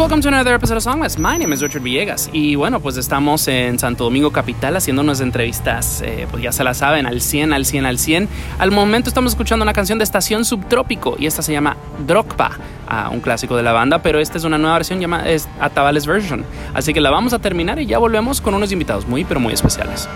welcome to another episode of Songmas. My name is Richard Villegas. Y bueno, pues estamos en Santo Domingo Capital haciendo unas entrevistas, eh, pues ya se la saben, al 100, al 100, al 100. Al momento estamos escuchando una canción de Estación Subtrópico y esta se llama Drogpa, un clásico de la banda, pero esta es una nueva versión llamada es Atabales Version. Así que la vamos a terminar y ya volvemos con unos invitados muy, pero muy especiales.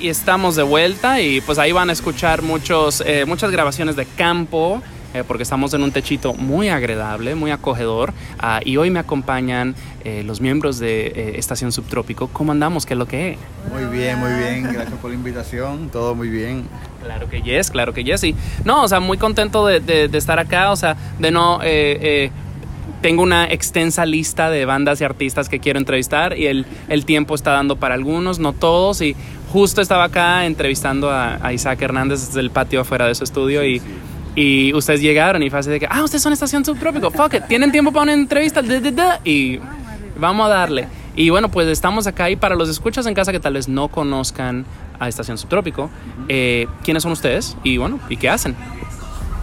Y estamos de vuelta y pues ahí van a escuchar muchos, eh, muchas grabaciones de campo eh, porque estamos en un techito muy agradable, muy acogedor, ah, y hoy me acompañan eh, los miembros de eh, Estación Subtrópico. ¿Cómo andamos? ¿Qué es lo que es? Muy bien, muy bien, gracias por la invitación, todo muy bien. Claro que yes, claro que yes, sí. No, o sea, muy contento de, de, de estar acá, o sea, de no tengo una extensa lista de bandas y artistas que quiero entrevistar y el, el, tiempo está dando para algunos, no todos. Y justo estaba acá entrevistando a, a Isaac Hernández desde el patio afuera de su estudio y, y ustedes llegaron y fue así de que, ah, ustedes son Estación Subtrópico, fuck it, tienen tiempo para una entrevista, y vamos a darle. Y bueno, pues estamos acá y para los escuchas en casa que tal vez no conozcan a Estación Subtrópico, eh, ¿quiénes son ustedes? Y bueno, ¿y qué hacen?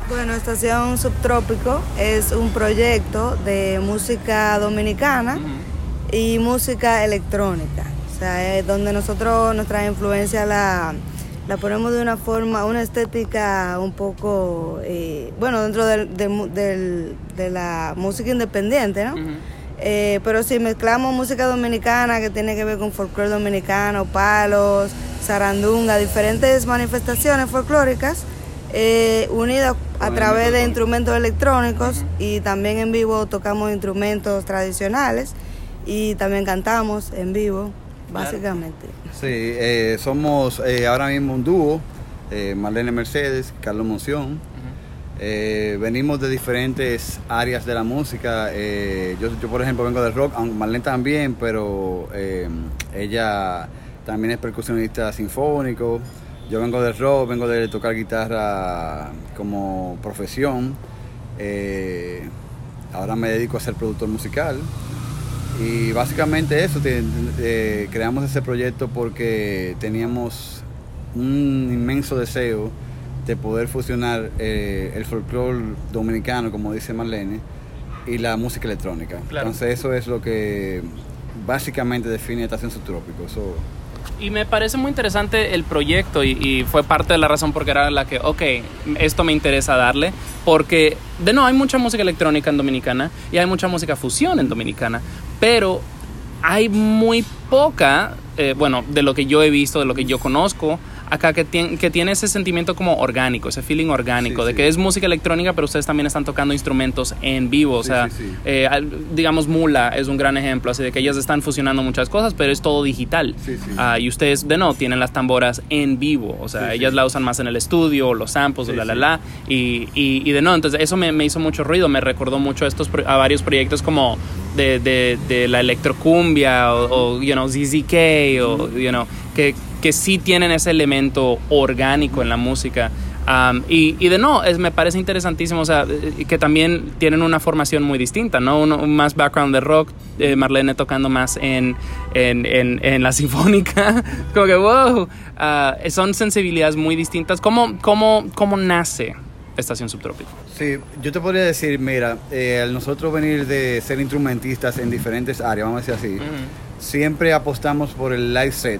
Bueno, Estación Subtrópico es un proyecto de música dominicana uh -huh. y música electrónica. O sea, es donde nosotros nuestra influencia la, la ponemos de una forma, una estética un poco, eh, bueno, dentro del, de, del, de, la música independiente, ¿no? Uh -huh. eh, pero si mezclamos música dominicana que tiene que ver con folclore dominicano, palos, zarandunga, diferentes manifestaciones folclóricas, eh, unidas a través de instrumentos electrónicos y también en vivo tocamos instrumentos tradicionales y también cantamos en vivo, básicamente. Sí, eh, somos eh, ahora mismo un dúo, eh, Marlene Mercedes, Carlos Monción. Uh -huh. venimos de diferentes áreas de la música. Yo, yo, por ejemplo, vengo del rock, aunque Marlene también, pero ella también es percusionista sinfónico. Yo vengo del rock, vengo de tocar guitarra como profesión. Eh, ahora me dedico a ser productor musical. Y básicamente eso, te, eh, creamos ese proyecto porque teníamos un inmenso deseo de poder fusionar eh, el folclore dominicano, como dice Marlene, y la música electrónica. Claro. Entonces eso es lo que básicamente define Estación Subtrópico. Eso, y me parece muy interesante el proyecto y, y, fue parte de la razón porque era la que, ok, esto me interesa darle, porque de no, hay mucha música electrónica en Dominicana y hay mucha música fusión en Dominicana, pero hay muy poca, eh, bueno, de lo que yo he visto, de lo que yo conozco, acá que, tiene, que tiene ese sentimiento como orgánico, ese feeling orgánico, sí, de sí. que es música electrónica, pero ustedes también están tocando instrumentos en vivo. O sea, eh, digamos, Mula es un gran ejemplo, así de que ellas están fusionando muchas cosas, pero es todo digital. Uh, y ustedes, de no, tienen las tamboras en vivo. O sea, ellas la usan más en el estudio, los samples, la, la, la. Y, y, y, de no, entonces eso me, me, hizo mucho ruido, me recordó mucho a, estos, a varios proyectos como de, de, de la electrocumbia o, o, you know, ZZK o, you know, que que sí tienen ese elemento orgánico en la música. Um, y, y, de no, es, me parece interesantísimo, o sea, que también tienen una formación muy distinta, ¿no? Uno, un más background de rock, eh, Marlene tocando más en, en, en, en la sinfónica, como que wow, uh, son sensibilidades muy distintas. ¿Cómo, cómo, cómo nace Estación Subtrópico? Sí, yo te podría decir, mira, eh, al nosotros venir de ser instrumentistas en diferentes áreas, vamos a decir así, uh -huh. siempre apostamos por el live set,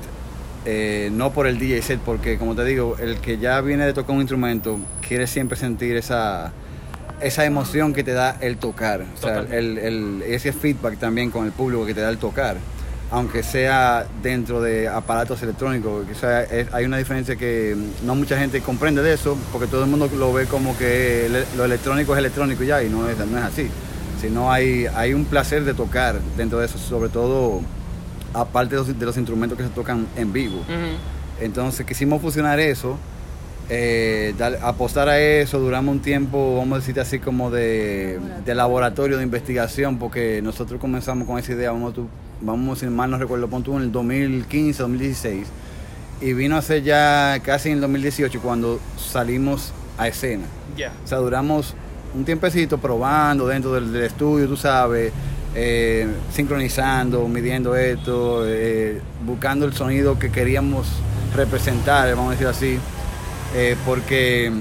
eh, no por el DJ set, porque como te digo, el que ya viene de tocar un instrumento quiere siempre sentir esa, esa emoción que te da el tocar, o sea, el, el, ese feedback también con el público que te da el tocar, aunque sea dentro de aparatos electrónicos, o sea, es, hay una diferencia que no mucha gente comprende de eso, porque todo el mundo lo ve como que lo electrónico es electrónico ya, y no es, no es así, sino hay, hay un placer de tocar dentro de eso, sobre todo aparte de los, de los, instrumentos que se tocan en vivo. Uh -huh. Entonces quisimos fusionar eso, eh, dar, apostar a eso, duramos un tiempo, vamos a decir así, como de, de, laboratorio de investigación, porque nosotros comenzamos con esa idea, vamos, tú, vamos si mal no recuerdo, punto en el 2015, 2016, y vino a ser ya casi en el 2018 cuando salimos a escena. Yeah. O sea, duramos un tiempecito probando dentro del, del estudio, tú sabes, eh, sincronizando, midiendo esto, eh, buscando el sonido que queríamos representar, vamos a decir así, eh, porque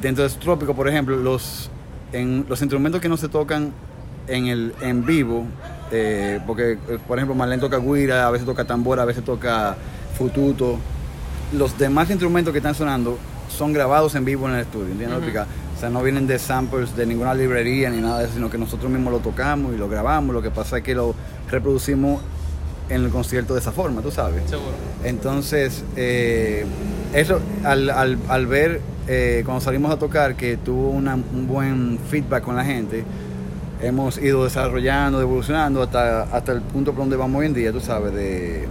dentro de trópico, por ejemplo, los, en, los instrumentos que no se tocan en, el, en vivo, porque por ejemplo Marlene toca guira, a veces toca tambora, a veces toca fututo, los demás instrumentos que están sonando son grabados en vivo en el estudio, ¿entiendes? Uh -huh. Sea, no vienen de samples de ninguna librería ni nada de eso, sino que nosotros mismos lo tocamos y lo grabamos. Lo que pasa es que lo reproducimos en el concierto de esa forma, tú sabes. Seguro. Entonces, eh, eso, al, al, al, ver eh, cuando salimos a tocar, que tuvo un buen feedback con la gente, hemos ido desarrollando, evolucionando hasta, hasta el punto por donde vamos hoy en día, tú sabes, de,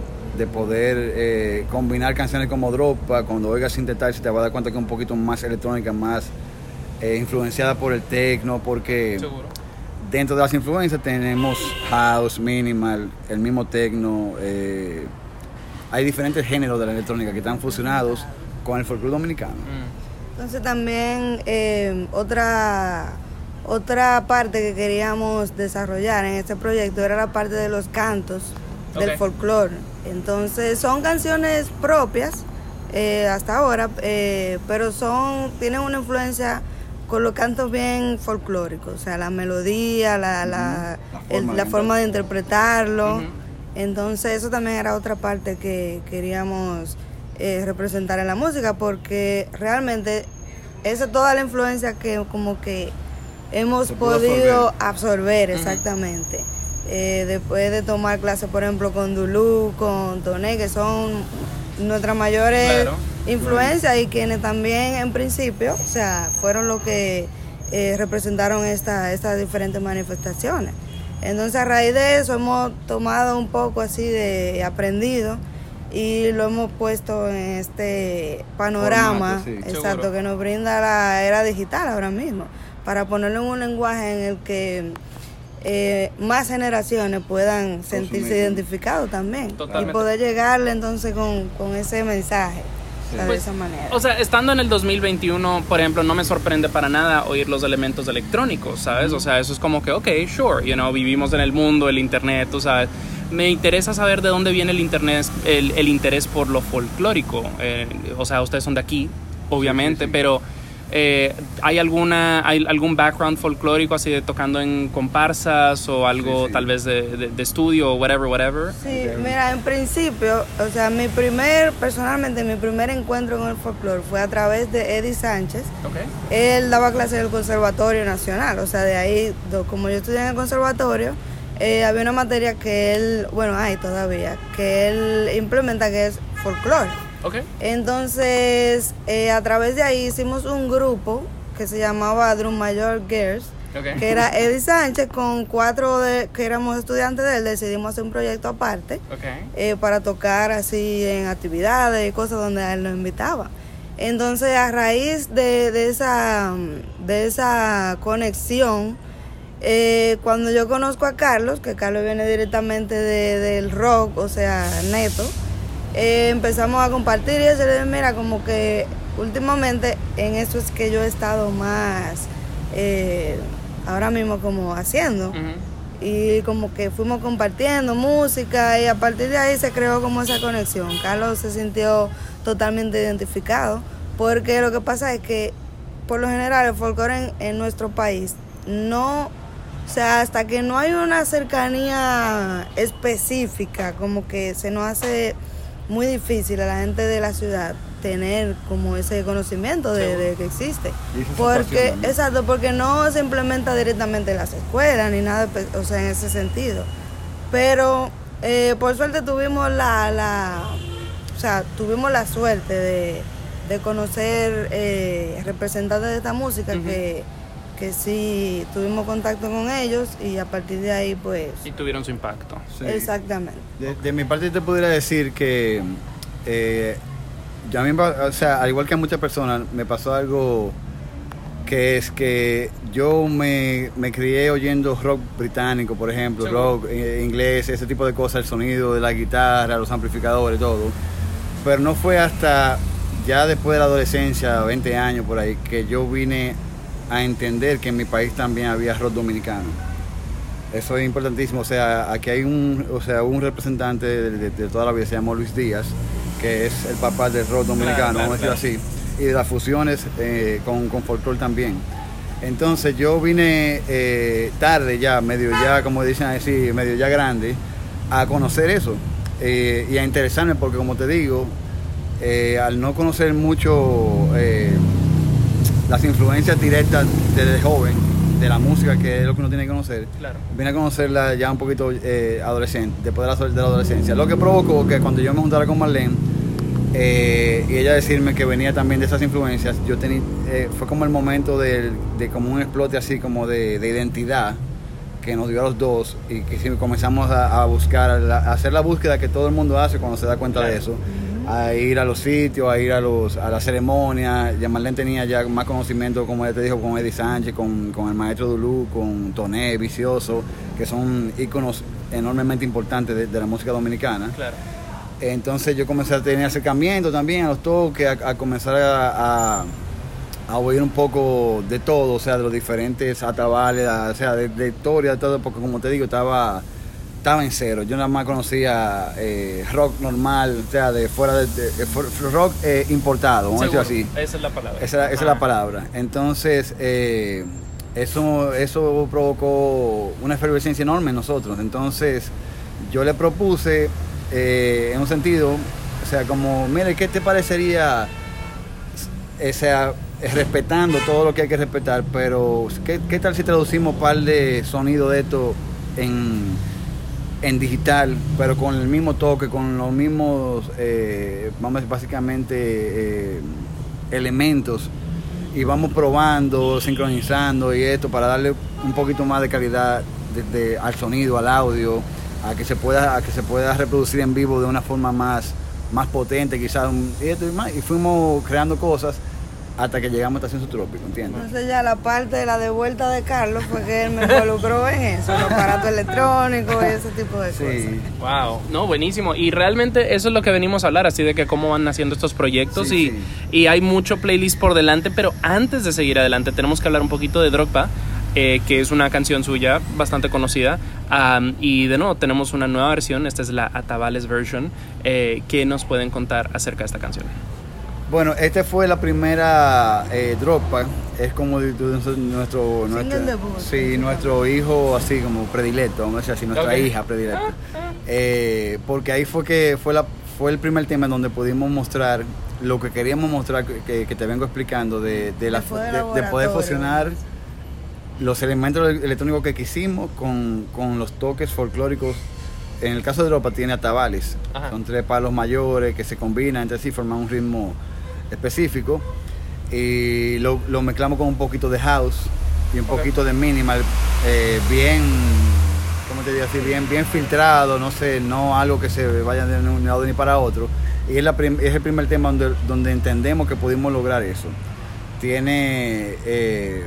poder eh, combinar canciones como Dropa, cuando oigas Sintetized te vas a dar cuenta que es un poquito más electrónica, más eh, influenciada por el techno, porque dentro de las influencias tenemos house, minimal, el mismo techno, eh, hay diferentes géneros de la electrónica que están fusionados con el folclore dominicano. Mm. Entonces también otra otra parte que queríamos desarrollar en este proyecto era la parte de los cantos del folclore. Entonces son canciones propias eh, hasta ahora, eh, pero son tienen una influencia con los cantos bien folclóricos, o sea, la melodía, la, la, forma, de interpretarlo. Entonces eso también era otra parte que queríamos eh, representar en la música, porque realmente esa es toda la influencia que como que hemos podido absorber, exactamente. Eh, después de tomar clases, por ejemplo, con Dulú, con Toné, que son nuestras mayores influencias y quienes también en principio, o sea, fueron los que eh, representaron esta, estas diferentes manifestaciones. Entonces a raíz de eso hemos tomado un poco así de aprendido y lo hemos puesto en este panorama exacto que nos brinda la era digital ahora mismo para ponerlo en un lenguaje en el que eh, más generaciones puedan sentirse identificados también y poder llegarle entonces con, ese mensaje. de pues, esa manera. O sea, estando en el 2021, por ejemplo, no me sorprende para nada oír los elementos electrónicos, ¿sabes? O sea, eso es como que, ok, sure, you know, vivimos en el mundo, el internet, tú sabes. Me interesa saber de dónde viene el internet, el, interés por lo folclórico. Eh, o sea, ustedes son de aquí, obviamente, pero eh, ¿Hay alguna hay algún background folclórico así de tocando en comparsas o algo tal vez de, de, estudio o whatever, whatever? Sí, mira, en principio, o sea, mi primer, personalmente, mi primer encuentro con el folclore fue a través de Eddie Sánchez. Okay. Él daba clases en el Conservatorio Nacional, o sea, de ahí, como yo estudié en el conservatorio, eh, había una materia que él, bueno, hay todavía, que él implementa que es folclore. Entonces, eh, a través de ahí hicimos un grupo que se llamaba Drum Mayor Girls, que era Eddie Sánchez con cuatro de, que éramos estudiantes de él, decidimos hacer un proyecto aparte eh, para tocar así en actividades y cosas donde él nos invitaba. Entonces, a raíz de, esa, de esa conexión, eh, cuando yo conozco a Carlos, que Carlos viene directamente del rock, o sea, neto, eh, empezamos a compartir y eso, mira, como que últimamente en eso es que yo he estado más eh, ahora mismo como haciendo. Y como que fuimos compartiendo música y a partir de ahí se creó como esa conexión. Carlos se sintió totalmente identificado porque lo que pasa es que por lo general el folclore en, en nuestro país no, o sea, hasta que no hay una cercanía específica, como que se nos hace muy difícil a la gente de la ciudad tener como ese conocimiento de, que existe. Porque, exacto, porque no se implementa directamente en las escuelas ni nada, pues, o sea, en ese sentido. Pero eh, por suerte tuvimos la, la, o sea, tuvimos la suerte de, conocer eh, representantes de esta música que que sí tuvimos contacto con ellos y a partir de ahí pues... Y tuvieron su impacto. Exactamente. De, mi parte te podría decir que eh, a mí, o sea, al igual que a muchas personas, me pasó algo que es que yo me, crié oyendo rock británico, por ejemplo, rock eh, inglés, ese tipo de cosas, el sonido de la guitarra, los amplificadores, todo. Pero no fue hasta ya después de la adolescencia, 20 años por ahí, que yo vine a entender que en mi país también había rock dominicano. Eso es importantísimo. O sea, aquí hay un, o sea, un representante de, toda la vida, se llama Luis Díaz, que es el papá del rock dominicano, vamos a decirlo así, y de las fusiones eh, con, con folclore también. Entonces yo vine eh, tarde ya, medio ya, como dicen así, medio ya grande, a conocer eso eh, y a interesarme, porque como te digo, al no conocer mucho las influencias directas desde joven de la música, que es lo que uno tiene que conocer, claro. vine a conocerla ya un poquito eh, adolescente, después de la, de la, adolescencia. Lo que provocó que cuando yo me juntara con Marlene, Eh, y ella decirme que venía también de esas influencias, yo tenía, eh, fue como el momento de, de como un explote así como de, de identidad que nos dio a los dos y que sí comenzamos a, a buscar, a, hacer la búsqueda que todo el mundo hace cuando se da cuenta de eso, a ir a los sitios, a ir a, los, a la ceremonia. Ya Marlene tenía ya más conocimiento, como ya te dijo, con Eddie Sánchez, con, con el maestro Dulú, con Toné, Vicioso, que son íconos enormemente importantes de, de la música dominicana. Claro. Entonces yo comencé a tener acercamiento también a los toques, a, a comenzar a, a, a oír un poco de todo, o sea, de los diferentes atabales, o sea, de, de historia, de todo, porque como te digo, estaba, estaba en cero. Yo nada más conocía eh, rock normal, o sea, de fuera de, de- de for- rock eh, importado, vamos a decirlo así. Esa es la palabra. Esa, esa es la palabra. Entonces, eh, eso, eso provocó una efervescencia enorme en nosotros. Entonces, yo le propuse, eh, en un sentido, o sea, como, mire, ¿qué te parecería, o sea, respetando todo lo que hay que respetar, pero ¿qué, qué tal si traducimos un par de sonidos de esto en, en digital, pero con el mismo toque, con los mismos, eh, vamos básicamente, eh, elementos y vamos probando, sincronizando y esto para darle un poquito más de calidad de- al sonido, al audio, a que se pueda, a que se pueda reproducir en vivo de una forma más, más potente, quizás y esto y más. Y fuimos creando cosas hasta que llegamos a Estación Subtrópico, ¿entiendes? Entonces ya la parte de la de vuelta de Carlos fue que él me involucró en eso, los aparatos electrónicos y ese tipo de cosas. Sí. Wow, no, buenísimo. Y realmente eso es lo que venimos a hablar, así de que cómo van naciendo estos proyectos Sí, y, sí. y hay mucho playlist por delante, pero antes de seguir adelante tenemos que hablar un poquito de Drogba, eh, que es una canción suya bastante conocida. Am, y de nuevo tenemos una nueva versión, esta es la Atabales version. Eh, ¿Qué nos pueden contar acerca de esta canción? Bueno, esta fue la primera eh, Droppa, es como de- de nuestro, nuestro, Single nuestra- debut. sí, nuestro hijo así como predilecto, vamos a decir así, nuestra hija predilecta. Eh, porque ahí fue que fue, la, fue el primer tema en donde pudimos mostrar lo que queríamos mostrar, que, que te vengo explicando, de, de, la, de de- de poder fusionar los elementos electrónicos que quisimos con, con los toques folclóricos. En el caso de Europa tiene atabales, Ajá. son tres palos mayores que se combinan entre sí, forman un ritmo específico. Y lo, lo mezclamos con un poquito de house y un poquito de minimal, eh, bien, ¿cómo te digo así? Bien, bien filtrado, no sé, no algo que se vaya de un lado ni para otro. Y es, la es el primer tema donde, donde entendemos que pudimos lograr eso. Tiene eh,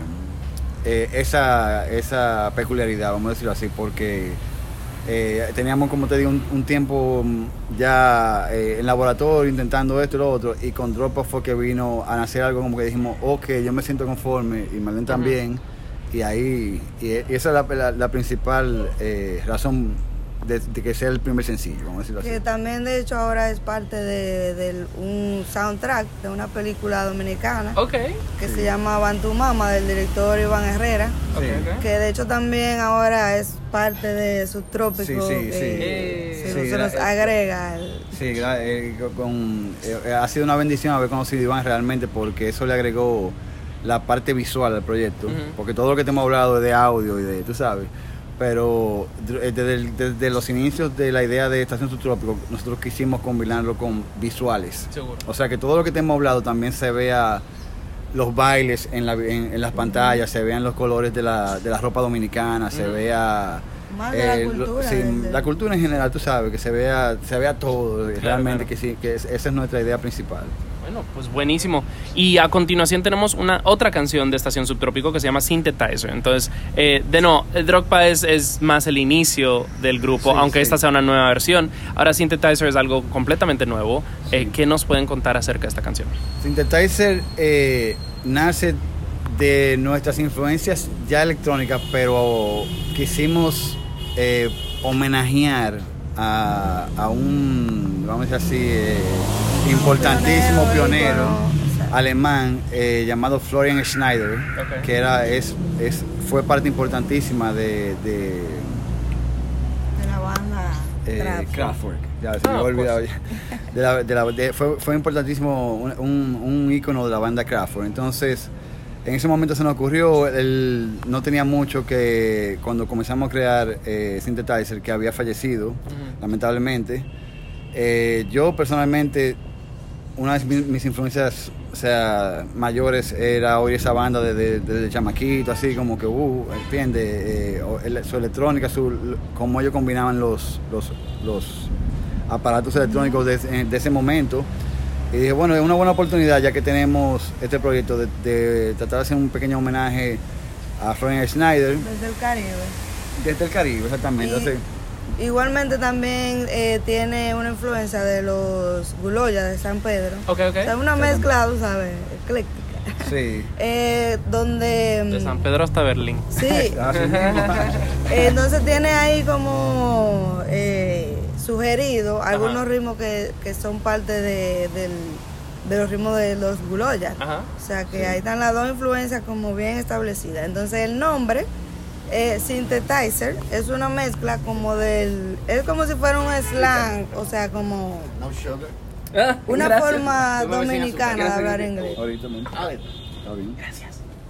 eh, esa, esa peculiaridad, vamos a decirlo así, porque eh, teníamos, como te digo, un, un tiempo mm, ya eh, en laboratorio intentando esto y lo otro, y con Dropbox fue que vino a nacer algo como que dijimos, ok, yo me siento conforme, y Marlene también, y ahí, y, y esa es la, la- la principal eh, razón de, de que sea el primer sencillo, vamos a decirlo así. Que también de hecho ahora es parte de, de un soundtrack de una película dominicana Ok. que se llama Bantu Mama del director Iván Herrera. Ok, Sí. ok. Que de hecho también ahora es parte de Subtrópico. Sí, sí, sí. que Sí, se, sí, se nos agrega. el- Sí, eh, con, eh, ha sido una bendición haber conocido a Iván realmente porque eso le agregó la parte visual al proyecto. Porque todo lo que te hemos hablado es de audio y de, tú sabes. Pero eh, desde, el- desde los inicios de la idea de Estación Subtrópico, nosotros quisimos combinarlo con visuales. Seguro. O sea que todo lo que te hemos hablado también se vea los bailes en, la- en- en las pantallas, se vean los colores de la, de la ropa dominicana, se vea Más de la eh, lo- sí, la cultura en general, tú sabes, que se vea, se vea todo, realmente claro. que sí, que es- esa es nuestra idea principal. Bueno, pues buenísimo. Y a continuación tenemos una otra canción de Estación Subtrópico que se llama Synthetizer. Entonces, eh, de no, el Drogpa es, es más el inicio del grupo, Sí, aunque sí. esta sea una nueva versión. Ahora Synthetizer es algo completamente nuevo. Eh. ¿Qué nos pueden contar acerca de esta canción? Synthetizer eh, nace de nuestras influencias ya electrónicas, pero quisimos eh, homenajear a, a un, vamos a decir así, eh, importantísimo Pionero, pionero alemán eh, llamado Florian Schneider, Ok. que era, es, es, fue parte importantísima de, de de la banda eh, Kraftwerk. Ya, se me of olvidado ya. De la- de la- de- fue, fue importantísimo un, un, un ícono de la banda Kraftwerk. Entonces, en ese momento se nos ocurrió, él no tenía mucho que cuando comenzamos a crear eh, Synthetizer, que había fallecido, lamentablemente. Eh, yo personalmente una de mis, mis influencias o sea, mayores era oír esa banda desde, desde chamaquito, así como que, uh, entiende, eh, su electrónica, su, cómo ellos combinaban los, los, los aparatos electrónicos de, de ese momento. Y dije, bueno, es una buena oportunidad ya que tenemos este proyecto de, de tratar de hacer un pequeño homenaje a Frank Schneider Desde el Caribe. desde el Caribe, exactamente. Y- Entonces, Igualmente también eh, tiene una influencia de los Guloya de San Pedro. Ok, ok. O sea, una mezcla, tú sabes, ecléctica. Sí. Eh, donde... De San Pedro hasta Berlín. Sí. Eh, entonces tiene ahí como eh, sugerido algunos Ajá. ritmos que, que son parte de, del- de los ritmos de los Guloya. Ajá. O sea que ahí están las dos influencias como bien establecidas. Entonces el nombre, eh, Synthetizer, es una mezcla como del... Es como si fuera un slang, o sea, como Ah, una gracias. forma dominicana de hablar inglés. Ahorita mismo. Está bien.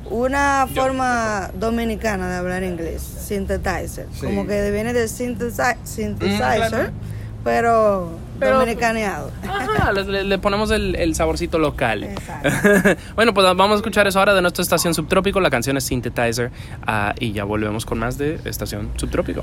Una forma dominicana de hablar inglés, synthetizer. Sí. Como que viene de synthesi- synthesizer, Mm, pero, Pero- dominicaneado. Ajá, le, le- ponemos el, el saborcito local. Exacto. bueno, pues vamos a escuchar eso ahora de nuestra estación subtrópico. La canción es Synthetizer. ah, y ya volvemos con más de estación subtrópico.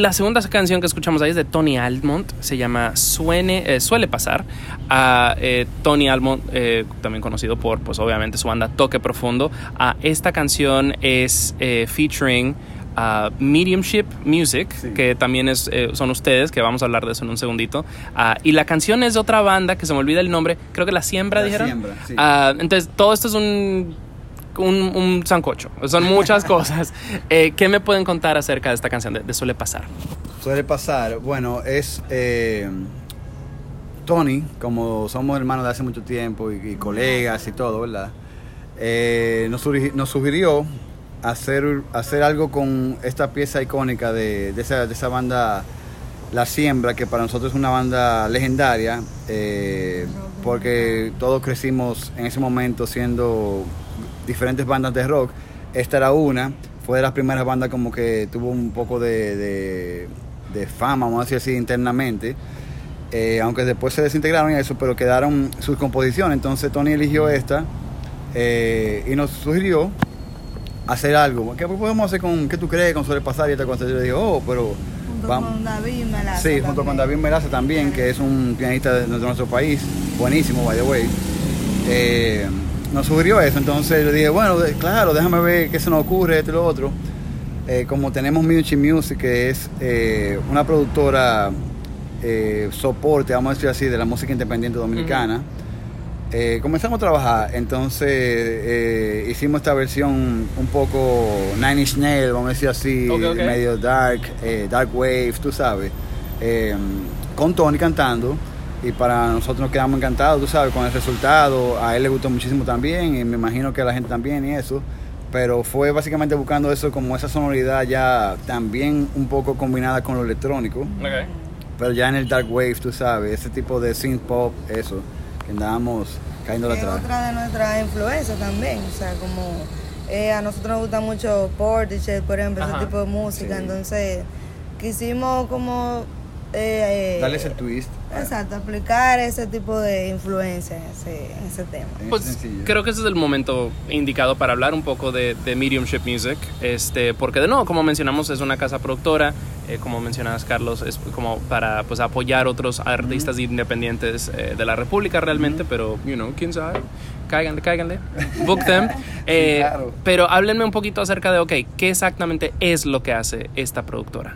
La segunda canción que escuchamos ahí es de Tony Almond, se llama Suene, eh, Suele Pasar. A eh, Tony Almond, eh, también conocido por, pues obviamente, su banda Toque Profundo. a esta canción es featuring Mediumship Music, que también es, son ustedes, que vamos a hablar de eso en un segundito. Y la canción es de otra banda, que se me olvida el nombre, creo que La Siembra, dijeron. Siembra, ah, entonces, todo esto es un un, un sancocho. Son muchas cosas. Eh, ¿Qué me pueden contar acerca de esta canción de, Suele Pasar? Suele Pasar, bueno, es... Eh, Tony, como somos hermanos de hace mucho tiempo y, colegas y todo, ¿verdad? Eh, nos, sugirió hacer, hacer algo con esta pieza icónica de, esa, de esa banda La Siembra, que para nosotros es una banda legendaria, eh, porque todos crecimos en ese momento siendo diferentes bandas de rock. Esta era una, fue de las primeras bandas como que tuvo un poco de, de, fama, vamos a decir así, internamente. Eh, aunque después se desintegraron y eso, pero quedaron sus composiciones. Entonces Tony eligió esta eh, y nos sugirió hacer algo. ¿Qué podemos hacer con, qué tú crees, con sobrepasar y esta cosa? Yo le digo, oh, pero... Junto con David Melaza. Sí, junto con David Melaza también, que es un pianista de nuestro país, buenísimo, by the way. Eh, nos sugirió eso, entonces le dije, bueno, claro, déjame ver qué se nos ocurre, esto y lo otro. Eh, como tenemos Music Music, que es eh, una productora soporte, vamos a decir así, de la música independiente dominicana, eh, comenzamos a trabajar, entonces eh, hicimos esta versión un poco Nine Inch Nails, vamos a decir así, medio dark, eh, dark wave, tú sabes, con Tony cantando y para nosotros nos quedamos encantados, tú sabes, con el resultado, a él le gustó muchísimo también y me imagino que a la gente también y eso, pero fue básicamente buscando eso como esa sonoridad ya también un poco combinada con lo electrónico, pero ya en el dark wave, tú sabes, ese tipo de synth pop, eso andábamos cayendo la Es otra de nuestras influencias también, o sea, como eh, a nosotros nos gusta mucho Portishead, por ejemplo, ese tipo de música, entonces quisimos como... Eh, eh, Darle ese twist. Exacto, aplicar ese tipo de influencia en ese, tema. Pues creo que ese es el momento indicado para hablar un poco de, de Mediumship Music, este, porque de nuevo, como mencionamos, es una casa productora, eh, como mencionabas Carlos, es como para pues apoyar otros artistas independientes eh, de la República realmente, pero, you know, quién sabe, cáiganle, cáiganle, book them. Eh, pero háblenme un poquito acerca de, ok, ¿qué exactamente es lo que hace esta productora?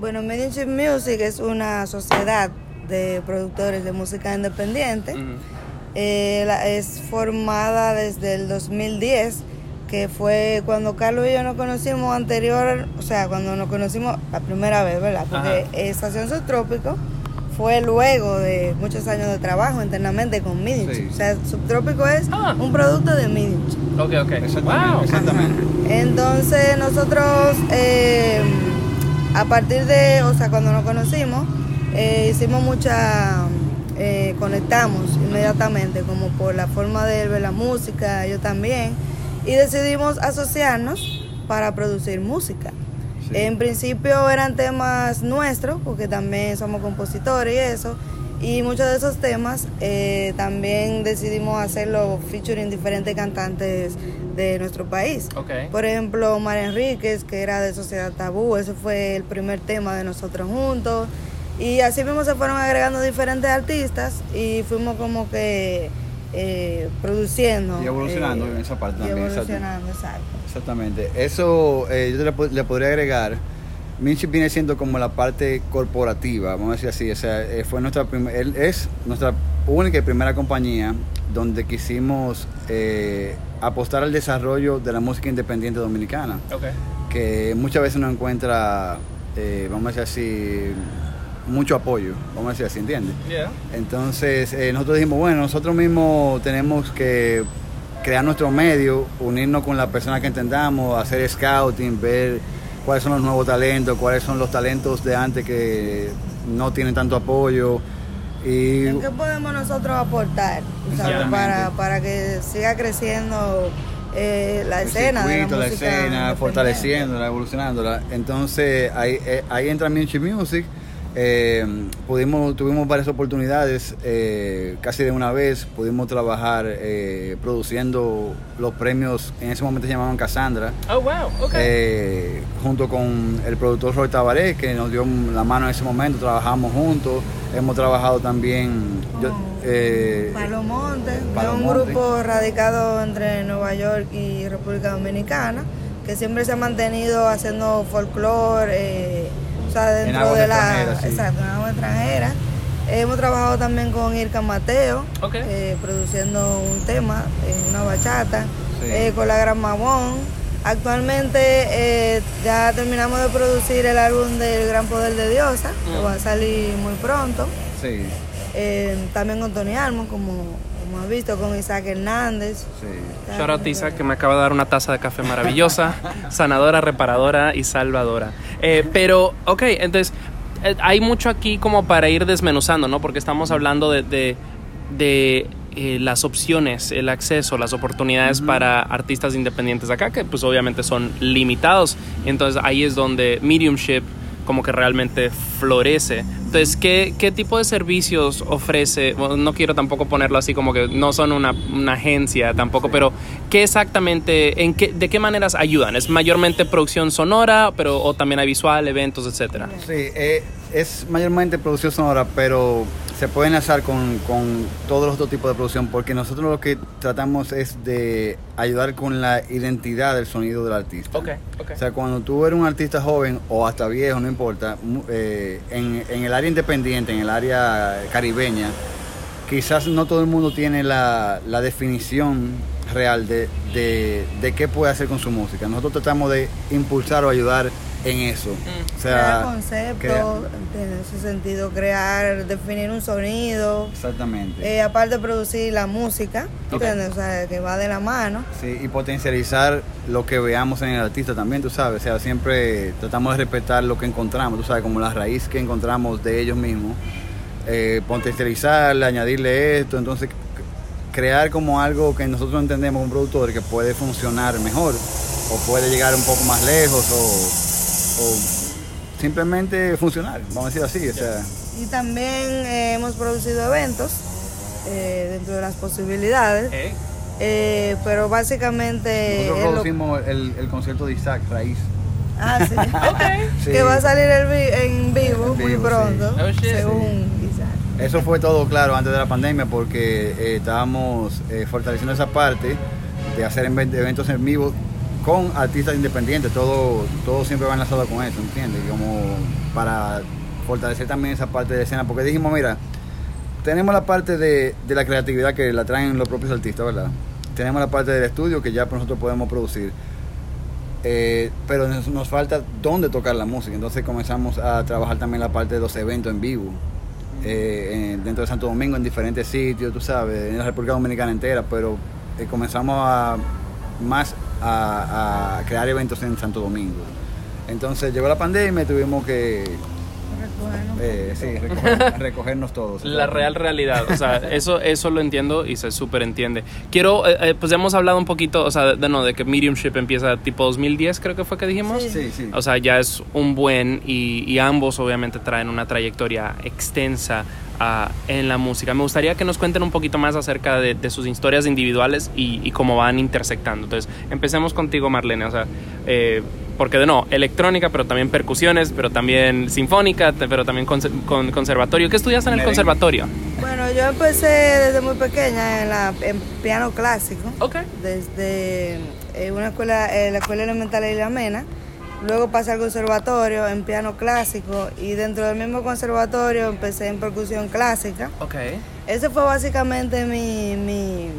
Bueno, Mediumship Music es una sociedad de productores de música independiente. es formada desde el 2010 que fue cuando Carlos y yo nos conocimos anterior, o sea, cuando nos conocimos la primera vez, ¿verdad? Porque Estación Subtrópico fue luego de muchos años de trabajo internamente con Midinch. O sea, Subtrópico es ah. un producto de Midinch. Ok, ok. Exactamente. exactamente. Entonces nosotros, eh, a partir de, o sea, cuando nos conocimos, eh, hicimos mucha... Eh, conectamos inmediatamente, como por la forma de ver la música, yo también y decidimos asociarnos para producir música. En principio eran temas nuestros, porque también somos compositores y eso, y muchos de esos temas eh, también decidimos hacerlo featuring diferentes cantantes de nuestro país. Por ejemplo, María Enríquez, que era de Sociedad Tabú, ese fue el primer tema de nosotros juntos. Y así mismo se fueron agregando diferentes artistas y fuimos como que eh, produciendo. Y evolucionando en esa parte también. evolucionando, exacto. Exactamente. Eso eh, yo le, podría agregar. Minchip viene siendo como la parte corporativa, vamos a decir así. O sea, eh, fue nuestra él es nuestra única y primera compañía donde quisimos apostar al desarrollo de la música independiente dominicana. Que muchas veces no encuentra, vamos a decir así, mucho apoyo, vamos a decir así, ¿entiendes? Entonces eh, nosotros dijimos, bueno, nosotros mismos tenemos que crear nuestro medio, unirnos con las personas que entendamos, hacer scouting, ver cuáles son los nuevos talentos, cuáles son los talentos de antes que no tienen tanto apoyo. Y... ¿En qué podemos nosotros aportar para, para que siga creciendo eh, la escena? de la, la escena, fortaleciéndola, evolucionándola. Entonces ahí, eh, ahí entra Music Music eh, pudimos, tuvimos varias oportunidades, eh, casi de una vez, pudimos trabajar eh, produciendo los premios, en ese momento se llamaban Cassandra. Oh, wow, okay. junto con el productor Roy Tabaré, que nos dio la mano en ese momento, trabajamos juntos, hemos trabajado también... Oh, Palomonte, un grupo radicado entre Nueva York y República Dominicana, que siempre se ha mantenido haciendo folclore dentro de la exacto, en extranjera. Hemos trabajado también con Irka Mateo, eh, produciendo un tema, en una bachata, eh, con la Gran Mamón. Actualmente eh, ya terminamos de producir el álbum del Gran Poder de Diosa, que va a salir muy pronto. Sí. Eh, también con Tony Almo, como, como has visto, con Isaac Hernández. Sí. Shout out to Isaac, que me acaba de dar una taza de café maravillosa, sanadora, reparadora y salvadora. Eh, pero, ok, entonces, eh, hay mucho aquí como para ir desmenuzando, ¿no? Porque estamos hablando de, de, de, eh, las opciones, el acceso, las oportunidades para artistas independientes acá, que pues obviamente son limitados. Entonces ahí es donde Mediumship como que realmente florece. Entonces, ¿qué, qué tipo de servicios ofrece? Bueno, no quiero tampoco ponerlo así como que no son una, una agencia tampoco, pero ¿qué exactamente, en qué, de qué maneras ayudan? ¿Es mayormente producción sonora, pero o también hay visual, eventos, etcétera? Sí, eh, es mayormente producción sonora, pero se puede enlazar con, con todos los otros tipos de producción, porque nosotros lo que tratamos es de ayudar con la identidad del sonido del artista. Ok, ok. O sea, cuando tú eres un artista joven o hasta viejo, no importa, eh, en, en el área independiente, en el área caribeña, quizás no todo el mundo tiene la, la definición real de, de, de qué puede hacer con su música. Nosotros tratamos de impulsar o ayudar en eso. O sea, crear conceptos, en ese sentido, crear, definir un sonido. exactamente. Eh, aparte de producir la música, Ok. ¿entiendes? O sea, que va de la mano. Sí, y potencializar lo que veamos en el artista también, tú sabes. O sea, siempre tratamos de respetar lo que encontramos, tú sabes, como la raíz que encontramos de ellos mismos. Eh, potencializarle, añadirle esto, entonces crear como algo que nosotros entendemos como productor que puede funcionar mejor o puede llegar un poco más lejos o, o simplemente funcionar, vamos a decir así. O sea, Y también eh, hemos producido eventos eh, dentro de las posibilidades. Eh, pero básicamente. nosotros lo- producimos el, el concierto de Isaac Raíz. Ah, sí. Sí. Que va a salir el vi- en vivo En muy vivo, pronto, sí. Oh, shit. según Isaac. Eso fue todo claro antes de la pandemia porque eh, estábamos eh, fortaleciendo esa parte de hacer even- eventos en vivo con artistas independientes. Todo, todo siempre va enlazado con eso, ¿entiendes? Como para fortalecer también esa parte de escena. Porque dijimos, mira, tenemos la parte de, de la creatividad que la traen los propios artistas, ¿verdad? Tenemos la parte del estudio que ya nosotros podemos producir. Eh, pero nos, falta dónde tocar la música. Entonces comenzamos a trabajar también la parte de los eventos en vivo. eh, en- dentro de Santo Domingo, en diferentes sitios, tú sabes, en la República Dominicana entera, pero eh, comenzamos a más a, a crear eventos en Santo Domingo. Entonces llegó la pandemia y tuvimos que eh, sí, recoger- recogernos todos. La real realidad, o sea, eso, eso lo entiendo y se súper entiende. Quiero, eh, eh, pues ya hemos hablado un poquito, o sea, de, de no, de que Mediumship empieza tipo 2010, creo que fue que dijimos. Sí. Sí, sí. O sea, ya es un buen y, y ambos obviamente traen una trayectoria extensa ah, en la música. Me gustaría que nos cuenten un poquito más acerca de, de sus historias individuales y, y cómo van intersectando. Entonces, empecemos contigo, Marlene. O sea, eh, porque de no, electrónica, pero también percusiones, pero también sinfónica, pero también conse- con, conservatorio. ¿Qué estudiaste en el conservatorio? Bueno, yo empecé desde muy pequeña en, la, en piano clásico. Ok. desde eh, una escuela, eh, la escuela elemental de la Mena, luego pasé al conservatorio en piano clásico y dentro del mismo conservatorio empecé en percusión clásica. Ok. Ese fue básicamente mi, mi-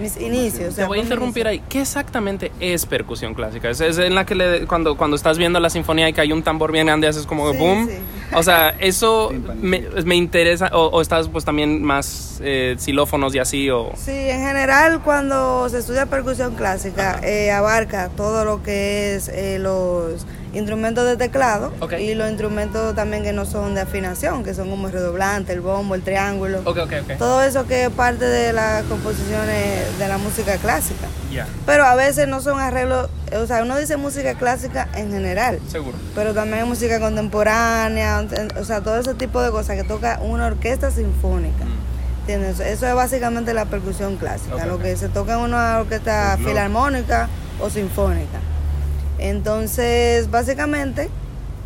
mis inicios. o sea, Te voy a interrumpir ahí. ¿Qué exactamente es percusión clásica? ¿Es, es en la que le- cuando, cuando estás viendo la sinfonía y que hay un tambor bien grande haces como Sí, boom? sí. O sea, eso me, me interesa. O, o estás pues también más eh, xilófonos y así o... Sí, en general cuando se estudia percusión clásica eh, abarca todo lo que es eh, los instrumentos de teclado y los instrumentos también que no son de afinación, que son como el redoblante, el bombo, el triángulo. Todo eso que es parte de las composiciones de la música clásica. Pero a veces no son arreglos, o sea, uno dice música clásica en general, seguro. pero también hay música contemporánea, o sea, todo ese tipo de cosas que toca una orquesta sinfónica. ¿Entiendes? Eso es básicamente la percusión clásica, lo que se toca en una orquesta filarmónica o sinfónica. Entonces, básicamente,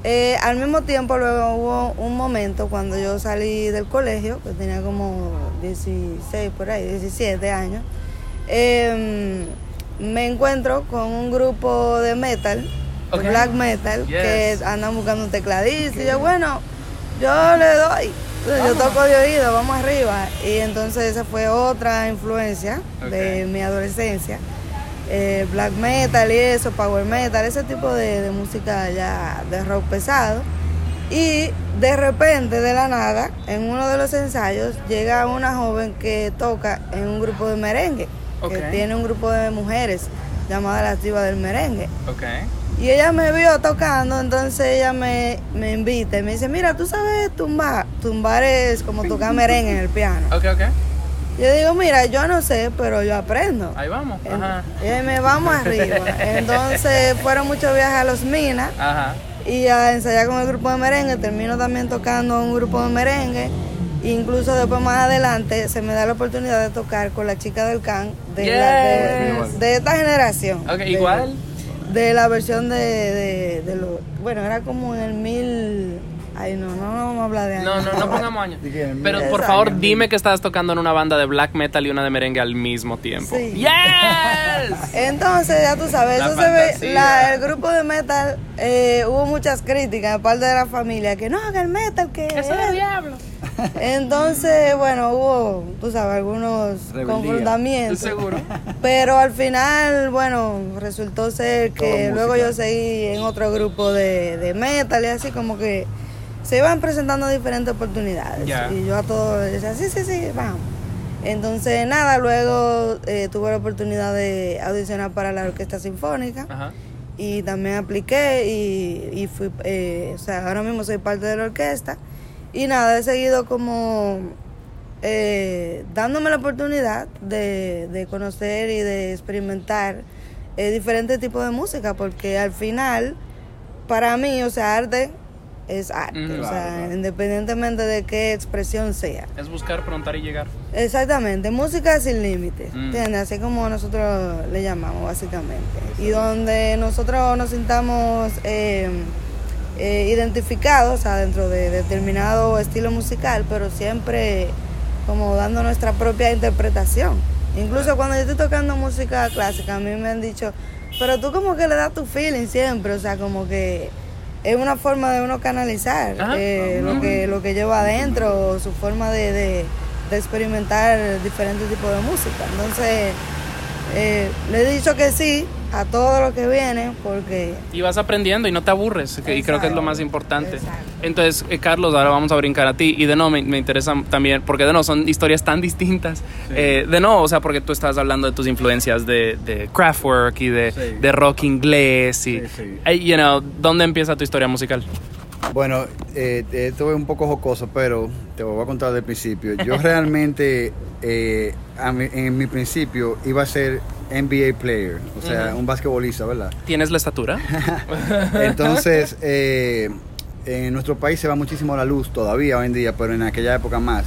eh, al mismo tiempo luego hubo un momento cuando yo salí del colegio, que tenía como 16 por ahí, 17 años, em, me encuentro con un grupo de metal, black metal, Yes. que andan buscando un tecladista. Y yo, bueno, yo le doy, yo toco de oído, vamos arriba. Y entonces esa fue otra influencia de mi adolescencia. Eh, black metal y eso, power metal, ese tipo de, de música ya de rock pesado. Y de repente, de la nada, en uno de los ensayos, llega una joven que toca en un grupo de merengue, que tiene un grupo de mujeres llamada La Activa del Merengue. Okay. Y ella me vio tocando, entonces ella me, me invita y me dice, mira, tú sabes tumbar. Tumbar es como tocar merengue en el piano. Ok, ok. Yo digo, mira, yo no sé, pero yo aprendo. Ahí vamos. Ajá. Y me vamos arriba. Entonces fueron muchos viajes a los minas. Ajá. Y a ensayar con el grupo de merengue. Termino también tocando un grupo de merengue. Incluso después más adelante se me da la oportunidad de tocar con la chica del can de, de, esta generación. Ok, igual. De la versión de, de, de lo, bueno, era como en el mil Ay, no, no, no vamos a hablar de años. No, no, no pongamos años. Pero por favor, dime que estabas tocando en una banda de black metal y una de merengue al mismo tiempo. Sí. ¡Yes! Entonces, ya tú sabes, eso se ve, la, el grupo de metal, eh, hubo muchas críticas de parte de la familia, que no, haga el metal, que... Eso es el diablo. Entonces, bueno, hubo, tú sabes, algunos confrontamientos. Seguro. Pero al final, bueno, resultó ser que luego yo seguí en otro grupo de, de metal y así como que se iban presentando diferentes oportunidades. Y yo a todos decía, sí, sí, sí, vamos. Entonces, nada, luego eh, tuve la oportunidad de audicionar para la Orquesta Sinfónica. Y también apliqué y, fui, eh, o sea, ahora mismo soy parte de la orquesta. Y nada, he seguido como eh, dándome la oportunidad de, de, conocer y de experimentar diferentes tipos de música, porque al final, para mí, o sea, arte es arte, o sea, independientemente de qué expresión sea. Es buscar, preguntar y llegar. Exactamente, música sin límites, mm. ¿entiendes? Así como nosotros le llamamos básicamente. Y donde nosotros nos sintamos eh, eh, identificados, o sea, dentro de determinado estilo musical, pero siempre como dando nuestra propia interpretación. Incluso cuando yo estoy tocando música clásica, a mí me han dicho, pero tú como que le das tu feeling siempre, o sea, como que es una forma de uno canalizar eh, lo, que, lo que lleva adentro, su forma de, de, experimentar diferentes tipos de música. Entonces, eh, le he dicho que sí a todo lo que viene porque... Y vas aprendiendo y no te aburres, y creo que es lo más importante. Entonces, eh, Carlos, ahora vamos a brincar a ti y de nuevo me, me interesa también, porque de nuevo son historias tan distintas. Eh, de nuevo, o sea, porque tú estabas hablando de tus influencias de, de craftwork y de, de rock inglés y, you know, ¿dónde empieza tu historia musical? Bueno, eh, esto es un poco jocoso, pero te voy a contar del principio. Yo realmente, eh, en mi principio, iba a ser NBA player, o sea, un basquetbolista, ¿verdad? ¿Tienes la estatura? Entonces, eh, en nuestro país se va muchísimo la luz todavía hoy en día, pero en aquella época más,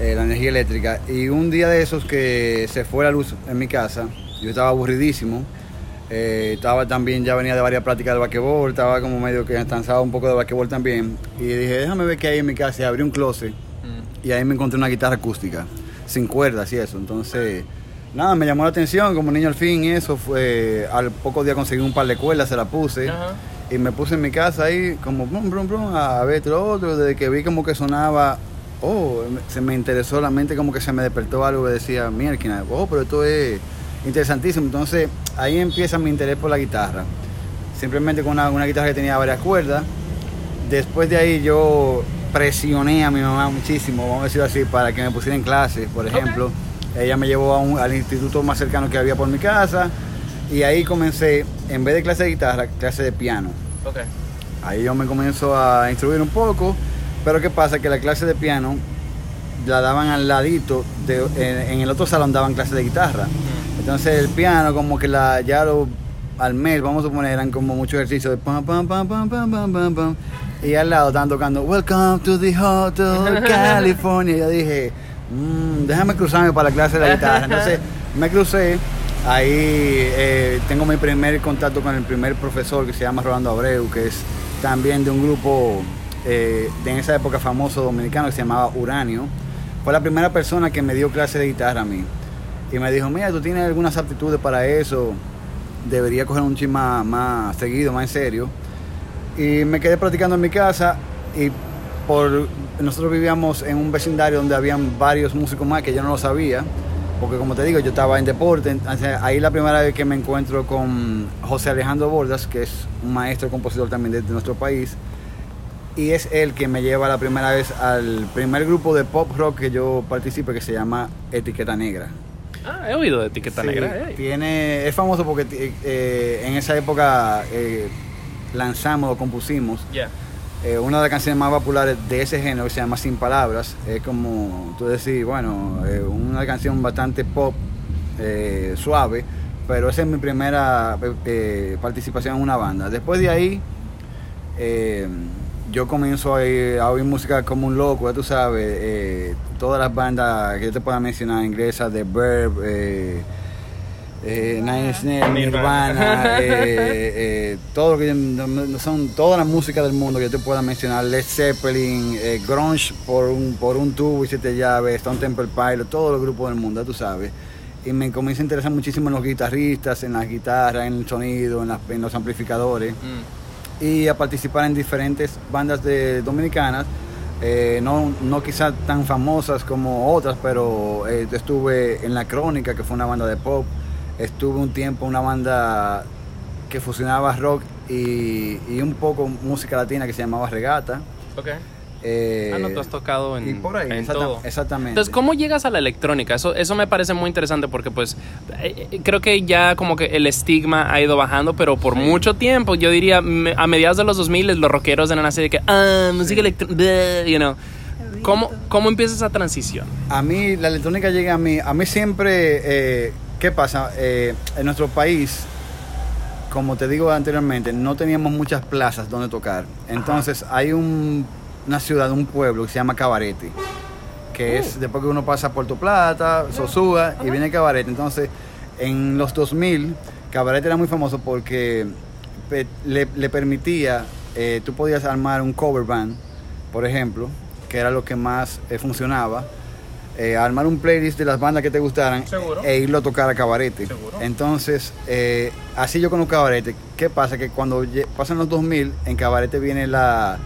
eh, la energía eléctrica. Y un día de esos que se fue la luz en mi casa, yo estaba aburridísimo. Eh, estaba también, ya venía de varias prácticas de basquetbol, estaba como medio que cansado un poco de basquetbol también. Y dije, déjame ver qué hay en mi casa. Y abrí un closet mm. y ahí me encontré una guitarra acústica, sin cuerdas y eso. Entonces nada, me llamó la atención como niño al fin y eso fue, al poco día conseguí un par de cuerdas, se la puse. Y me puse en mi casa ahí como brum, brum, brum, a ver todo otro, desde que vi como que sonaba, oh, se me interesó la mente como que se me despertó algo que decía, mierda, oh, pero esto es interesantísimo, entonces ahí empieza mi interés por la guitarra, simplemente con una, guitarra que tenía varias cuerdas, después de ahí yo presioné a mi mamá muchísimo, vamos a decirlo así, para que me pusiera en clases, por ejemplo. Ella me llevó a un, al instituto más cercano que había por mi casa y ahí comencé, en vez de clase de guitarra, clase de piano. Okay. Ahí yo me comienzo a instruir un poco, pero ¿qué pasa? Que la clase de piano la daban al ladito, de, en, el otro salón daban clase de guitarra. Entonces el piano como que la, ya lo, al mes, vamos a poner, eran como muchos ejercicios de pam, pam, pam, pam, pam, pam, pam, pam. Y al lado estaban tocando Welcome to the Hotel California. Y yo dije Mm, déjame cruzarme para la clase de la guitarra. Entonces me crucé, ahí eh, tengo mi primer contacto con el primer profesor que se llama Rolando Abreu, que es también de un grupo eh, de esa época famoso dominicano que se llamaba Uranio. Fue la primera persona que me dio clase de guitarra a mí. Y me dijo, mira, tú tienes algunas aptitudes para eso, debería coger un chisme más seguido, más en serio. Y me quedé practicando en mi casa y por nosotros vivíamos en un vecindario donde habían varios músicos más que yo no lo sabía, porque como te digo, yo estaba en deporte, ahí la primera vez que me encuentro con José Alejandro Bordas, que es un maestro compositor también de, nuestro país, y es él quien me lleva la primera vez al primer grupo de pop rock que yo participe que se llama Etiqueta Negra. Ah, he oído de Etiqueta Sí, Negra. eh. Tiene, es famoso porque eh, en esa época eh, lanzamos o compusimos Ya. Eh, una de las canciones más populares de ese género que se llama Sin Palabras. Es como tú decís, bueno, eh, una canción bastante pop, eh, suave, pero esa es mi primera participación en una banda. Después de ahí, yo comienzo a, oír música como un loco, ya tú sabes, todas las bandas que yo te pueda mencionar, inglesas, The Verb, eh, Nine Inch Nails, Nirvana. Eh, eh, todo lo que son toda la música del mundo que yo te pueda mencionar, Led Zeppelin, eh, grunge por un por un tubo y siete llaves, Stone Temple Pilot, todos los grupos del mundo, tú sabes. Y me comienza a interesar muchísimo en los guitarristas, en las guitarras, en el sonido, en, las- en los amplificadores Mm. y a participar en diferentes bandas de dominicanas, eh, no, no quizás tan famosas como otras, pero eh, estuve en La Crónica, que fue una banda de pop, estuve un tiempo en una banda que fusionaba rock y, y un poco música latina que se llamaba Regata. Ok. eh, ah, no, tú has tocado en, y por ahí, en exacta- todo. exactamente. Entonces, ¿cómo llegas a la electrónica? Eso, eso me parece muy interesante porque, pues, eh, eh, creo que ya como que el estigma ha ido bajando, pero por mucho tiempo, yo diría, me- a mediados de los 2000, los rockeros eran así de que, ah, música electrónica, you know. ¿Cómo, ¿Cómo empieza esa transición? A mí la electrónica llega a mí, a mí siempre, eh, ¿qué pasa? Eh, en nuestro país, como te digo anteriormente, no teníamos muchas plazas donde tocar. Entonces hay un- una ciudad, un pueblo que se llama Cabarete, que es después que uno pasa a Puerto Plata, Sosúa y viene Cabarete. Entonces, en los 2000, Cabarete era muy famoso porque le permitía, eh, tú podías armar un cover band, por ejemplo, que era lo que más eh, funcionaba, eh, armar un playlist de las bandas que te gustaran Seguro. e irlo a tocar a Cabarete. Seguro. Entonces, eh, así yo conozco Cabarete. ¿Qué pasa? Que cuando pasan los 2000, en Cabarete viene la,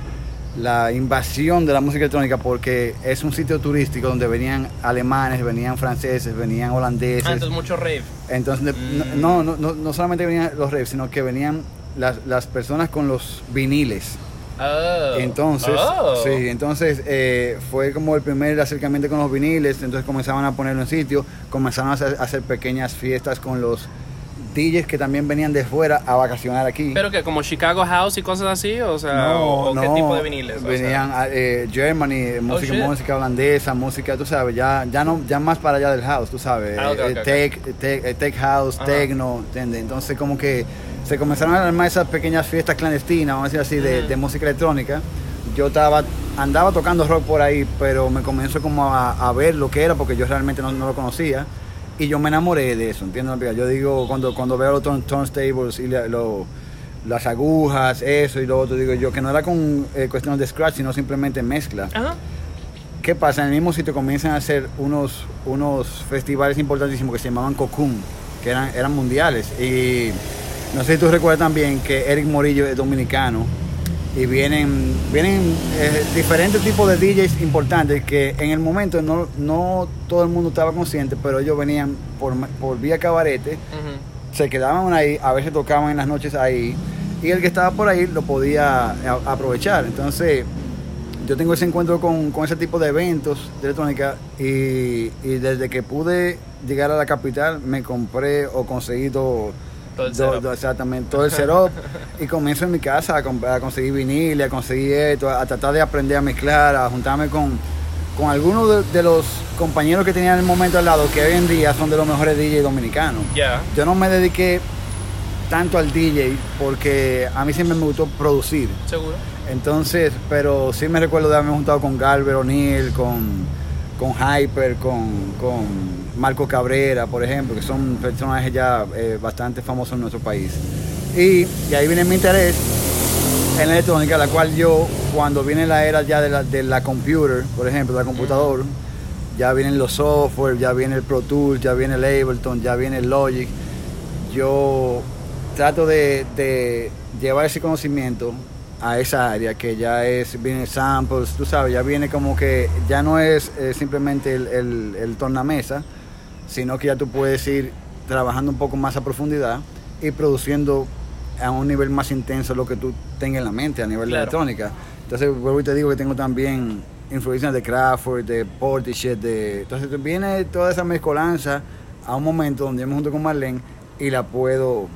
la invasión de la música electrónica porque es un sitio turístico donde venían alemanes, venían franceses, venían holandeses. Ah, entonces mucho rave. Entonces, de- Mm. no, no, no, no solamente venían los raves, sino que venían las, las personas con los viniles. Oh. Entonces, Oh. sí, entonces eh, fue como el primer acercamiento con los viniles, entonces comenzaban a ponerlo en sitio, comenzaron a hacer, a hacer pequeñas fiestas con los DJs que también venían de fuera a vacacionar aquí. ¿Pero que como Chicago House y cosas así? O sea, o, o qué tipo de viniles? O sea, Venían a, eh, Germany, música, Oh, shit. música holandesa, música, tú sabes, ya, ya no, ya más para allá del house, tú sabes, Ah, eh, tech, tech, eh, tech house, techno, ¿entiendes? Entonces como que se comenzaron a armar esas pequeñas fiestas clandestinas, vamos a decir así, de, música electrónica. Yo estaba, andaba tocando rock por ahí, pero me comenzó como a, a ver lo que era, porque yo realmente no, no lo conocía. Y yo me enamoré de eso, ¿entiendes? Yo digo, cuando, cuando veo los turn- turntables y la- lo- las agujas, eso y lo otro, digo yo, que no era con eh, cuestión de scratch, sino simplemente mezcla. Ajá. ¿Qué pasa? En el mismo sitio comienzan a hacer unos, unos festivales importantísimos que se llamaban Cocoon, que eran, eran mundiales. Y no sé si tú recuerdas también que Eric Morillo es dominicano y vienen, vienen eh, diferentes tipos de DJs importantes que en el momento no, no todo el mundo estaba consciente, pero ellos venían por, por vía cabarete se quedaban ahí, a veces tocaban en las noches ahí, y el que estaba por ahí lo podía a- aprovechar. Entonces, yo tengo ese encuentro con, con ese tipo de eventos de electrónica, y, y desde que pude llegar a la capital, me compré o conseguí todo. Todo el do- do- exactamente, todo el setup y comienzo en mi casa a, a conseguir vinil, a conseguir esto, a tratar de aprender a mezclar, a juntarme con, con algunos de, de los compañeros que tenía en el momento al lado, que hoy en día son de los mejores DJs dominicanos Ya. yo no me dediqué tanto al DJ porque a mí siempre me gustó producir. Seguro. Entonces, pero sí me recuerdo de haberme juntado con Galver O'Neill, con, con Hyper, con, con Marco Cabrera, por ejemplo, que son personajes ya eh, bastante famosos en nuestro país. Y, y ahí viene mi interés en la electrónica, la cual yo, cuando viene la era ya de la, de la computer, por ejemplo, de la computadora, ya vienen los software, ya viene el Pro Tools, ya viene el Ableton, ya viene el Logic. Yo trato de, de llevar ese conocimiento a esa área que ya es, viene samples, tú sabes, ya viene como que ya no es eh, simplemente el, el, el tornamesa, sino que ya tú puedes ir trabajando un poco más a profundidad y produciendo a un nivel más intenso lo que tú tengas en la mente a nivel de Claro. electrónica. Entonces, vuelvo y te digo que tengo también influencias de Crawford, de Portishead, de... Entonces viene toda esa mezcolanza a un momento donde yo me junto con Marlene y la puedo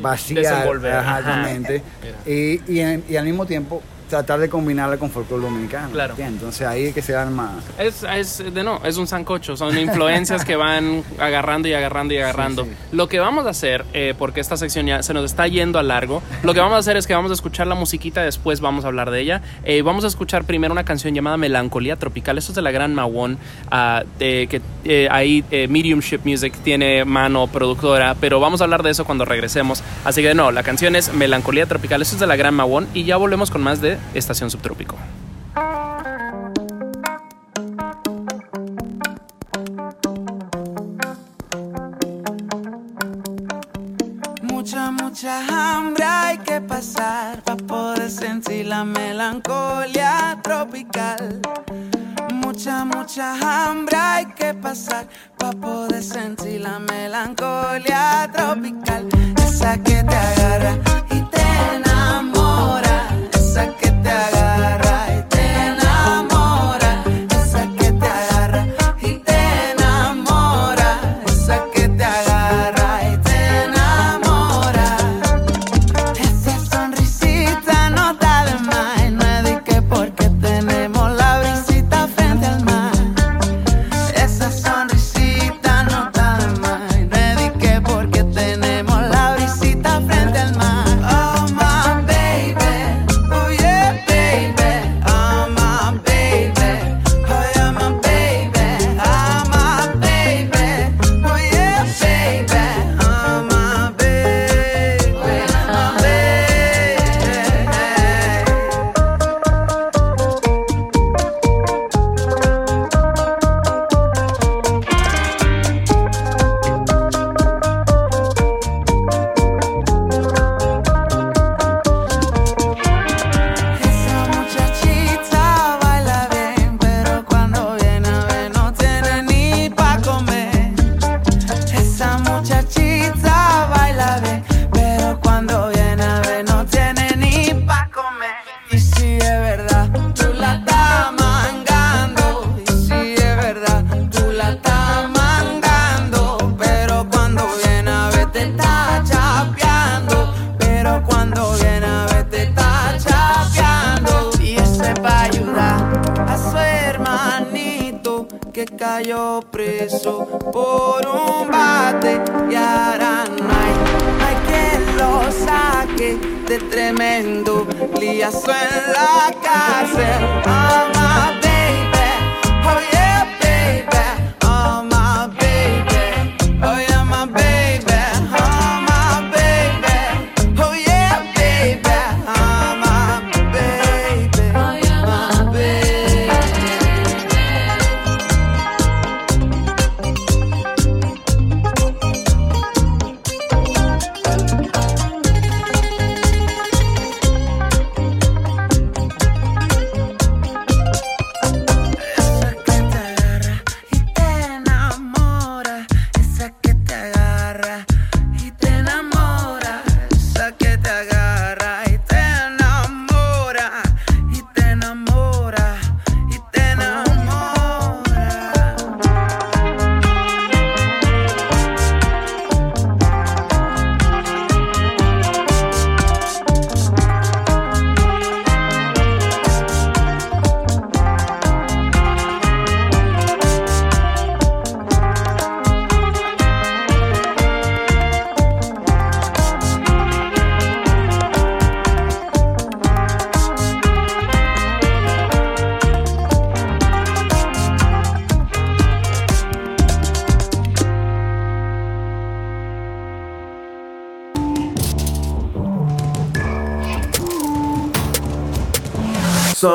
vaciar Desenvolver. exactamente y, y, en- y al mismo tiempo tratar de combinarla con folclore dominicano Claro. ¿entiendes? entonces ahí es que se arma Es, es, de no, es un sancocho, son influencias que van agarrando y agarrando y agarrando. Sí, sí. Lo que vamos a hacer, eh, porque esta sección ya se nos está yendo a largo, lo que vamos a hacer es que vamos a escuchar la musiquita, después vamos a hablar de ella. Eh, vamos a escuchar primero una canción llamada Melancolía Tropical, esto es de la gran Mawon, ah, de que eh, ahí eh, Mediumship Music tiene mano productora, pero vamos a hablar de eso cuando regresemos. Así que no, la canción es Melancolía Tropical, esto es de la gran Mawon y ya volvemos con más de Estación Subtrópico. Mucha, mucha hambre hay que pasar para poder sentir la melancolía tropical. Mucha, mucha hambre hay que pasar para poder sentir la melancolía tropical. Esa que te agarra y te enamora. Esa liazo en la cárcel.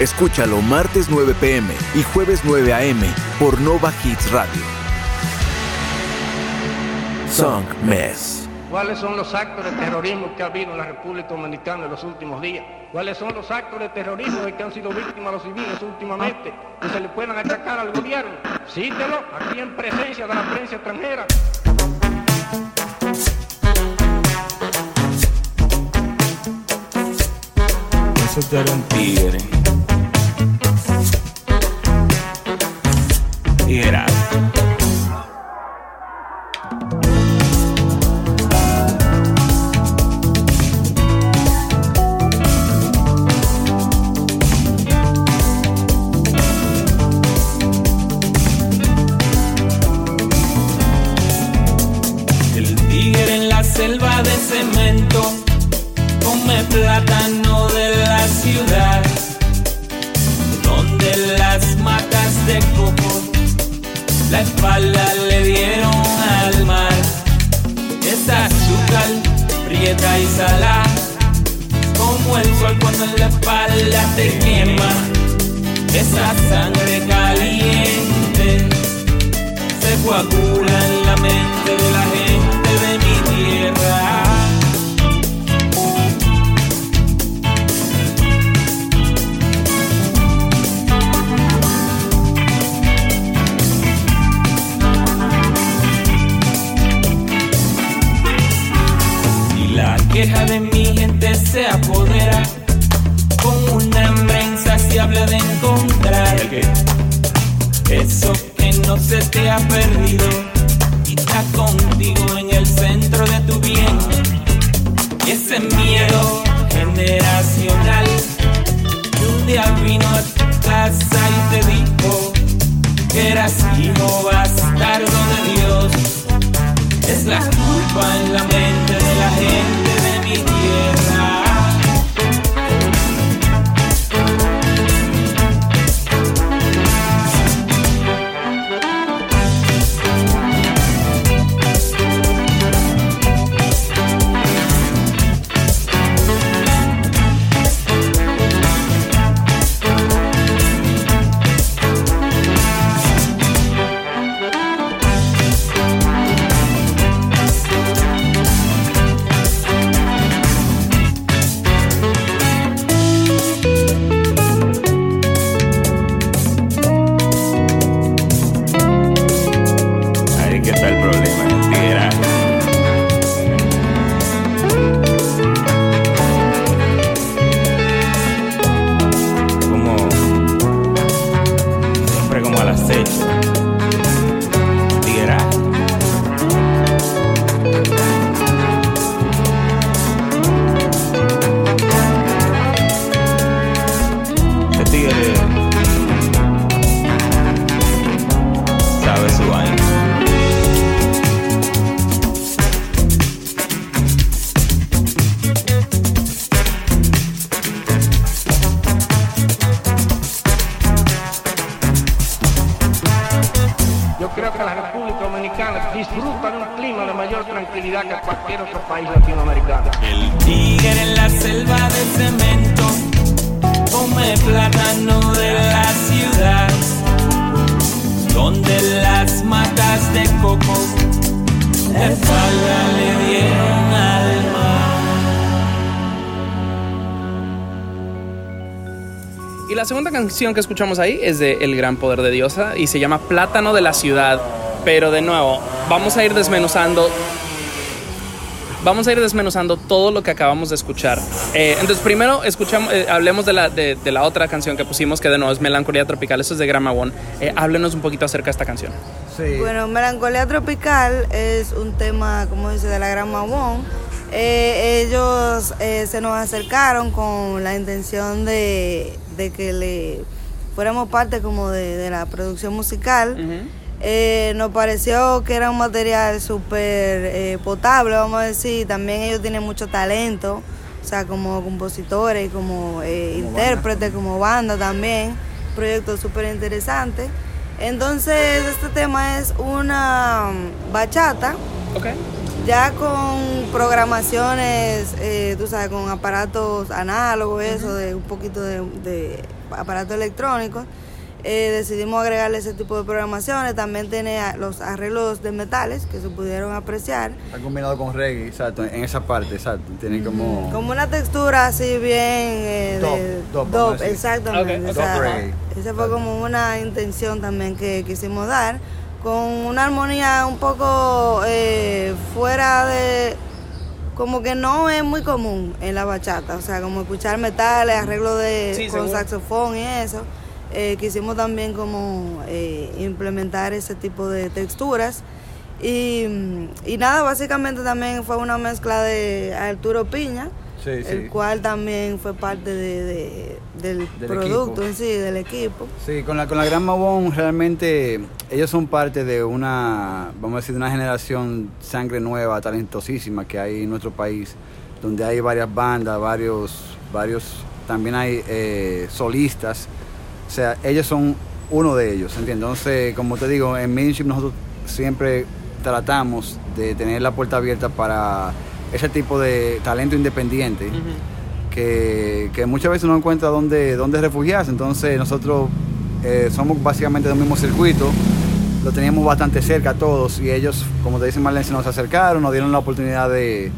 Escúchalo martes 9 pm y jueves 9 am por Nova Hits Radio. Song Mess. ¿Cuáles son los actos de terrorismo que ha habido en la República Dominicana en los últimos días? ¿Cuáles son los actos de terrorismo de que han sido víctimas los civiles últimamente? Que se le puedan achacar al gobierno. Cítelo aquí en presencia de la prensa extranjera. Eso eres un tigre. Tigre. Que cualquier otro país latinoamericano. El tigre en la selva de cemento come plátano de la ciudad, donde las matas de coco la espalda le dieron al mar. Y la segunda canción que escuchamos ahí es de El Gran Poder de Diosa y se llama Plátano de la Ciudad. Pero de nuevo, vamos a ir desmenuzando. Vamos a ir desmenuzando todo lo que acabamos de escuchar. Eh, entonces, primero escuchamos, eh, hablemos de la, de, de la otra canción que pusimos, que de nuevo es Melancolía Tropical. Eso es de Grama One. Eh, háblenos un poquito acerca de esta canción. Sí. Bueno, Melancolía Tropical es un tema, como dice, de la Gran Mamón. Eh, ellos eh, se nos acercaron con la intención de, de que le fuéramos parte como de, de la producción musical. Eh, nos pareció que era un material súper eh, potable, vamos a decir. También ellos tienen mucho talento, o sea, como compositores y como, eh, intérpretes, como banda también. Proyecto súper interesante. Entonces, este tema es una mm, bachata, ya con programaciones, eh, tú sabes, con aparatos análogos, eso, de un poquito de, de aparatos electrónicos. Eh, decidimos agregarle ese tipo de programaciones. También tiene los arreglos de metales que se pudieron apreciar. Está combinado con reggae, exacto, en esa parte, exacto. Tiene como... Como una textura así bien eh, de dub, decir. exactamente. Ok, o sea, reggae. esa fue como una intención también que quisimos dar, con una armonía un poco eh, fuera de, como que no es muy común en la bachata, o sea, como escuchar metales, arreglo de Sí, con seguro. saxofón y eso. Eh, quisimos también como eh, implementar ese tipo de texturas. Y, y nada, básicamente también fue una mezcla de Arturo Piña, Sí, el sí. cual también fue parte de, de- del, Del producto equipo. en sí, del equipo. Sí, con la, con la Gran Mabón realmente ellos son parte de una, vamos a decir, de una generación sangre nueva, talentosísima que hay en nuestro país, donde hay varias bandas, varios, varios, también hay eh, solistas. O sea, ellos son uno de ellos, ¿entiendes? Entonces, como te digo, en Mediumship nosotros siempre tratamos de tener la puerta abierta para ese tipo de talento independiente que, que muchas veces no encuentra dónde, dónde refugiarse. Entonces nosotros eh, somos básicamente del mismo circuito, lo teníamos bastante cerca a todos y ellos, como te dice Marlene, se nos acercaron, nos dieron la oportunidad de,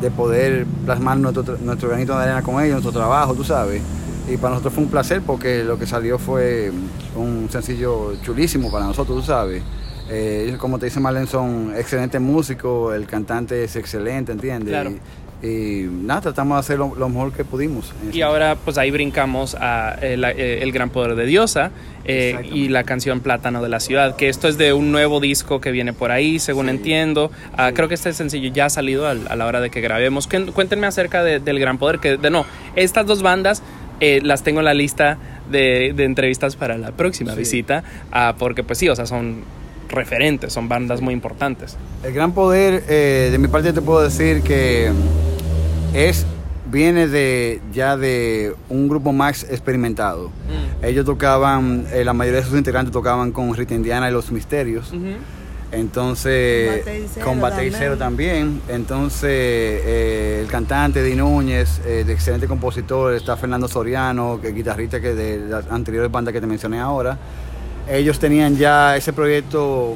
de poder plasmar nuestro, nuestro granito de arena con ellos, nuestro trabajo, tú sabes. Y para nosotros fue un placer porque lo que salió fue un sencillo chulísimo para nosotros, tú sabes. Eh, como te dice Marlene, son excelentes músicos, el cantante es excelente, ¿entiendes? Claro. Y, y nada, tratamos de hacer lo, lo mejor que pudimos. Y ahora pues ahí brincamos a eh, la- eh, El Gran Poder de Diosa eh, y la canción Plátano de la Ciudad, que esto es de un nuevo disco que viene por ahí, según Sí. entiendo. Ah, Creo que este sencillo ya ha salido al- a, la hora de que grabemos. Cuéntenme acerca de- del Gran Poder, que de no, estas dos bandas eh, las tengo en la lista de, de entrevistas para la próxima Sí. visita, ah, porque pues sí, o sea, son referentes, son bandas muy importantes. El gran poder, eh, de mi parte te puedo decir que es viene de ya de un grupo más experimentado. Ellos tocaban, eh, la mayoría de sus integrantes tocaban con Rita Indiana y los Misterios. Bate y Cero con Bate y. Cero también. Entonces, eh, el cantante Di Núñez, eh, de excelente compositor, está Fernando Soriano, que guitarrista que de las anteriores bandas que te mencioné ahora. Ellos tenían ya ese proyecto,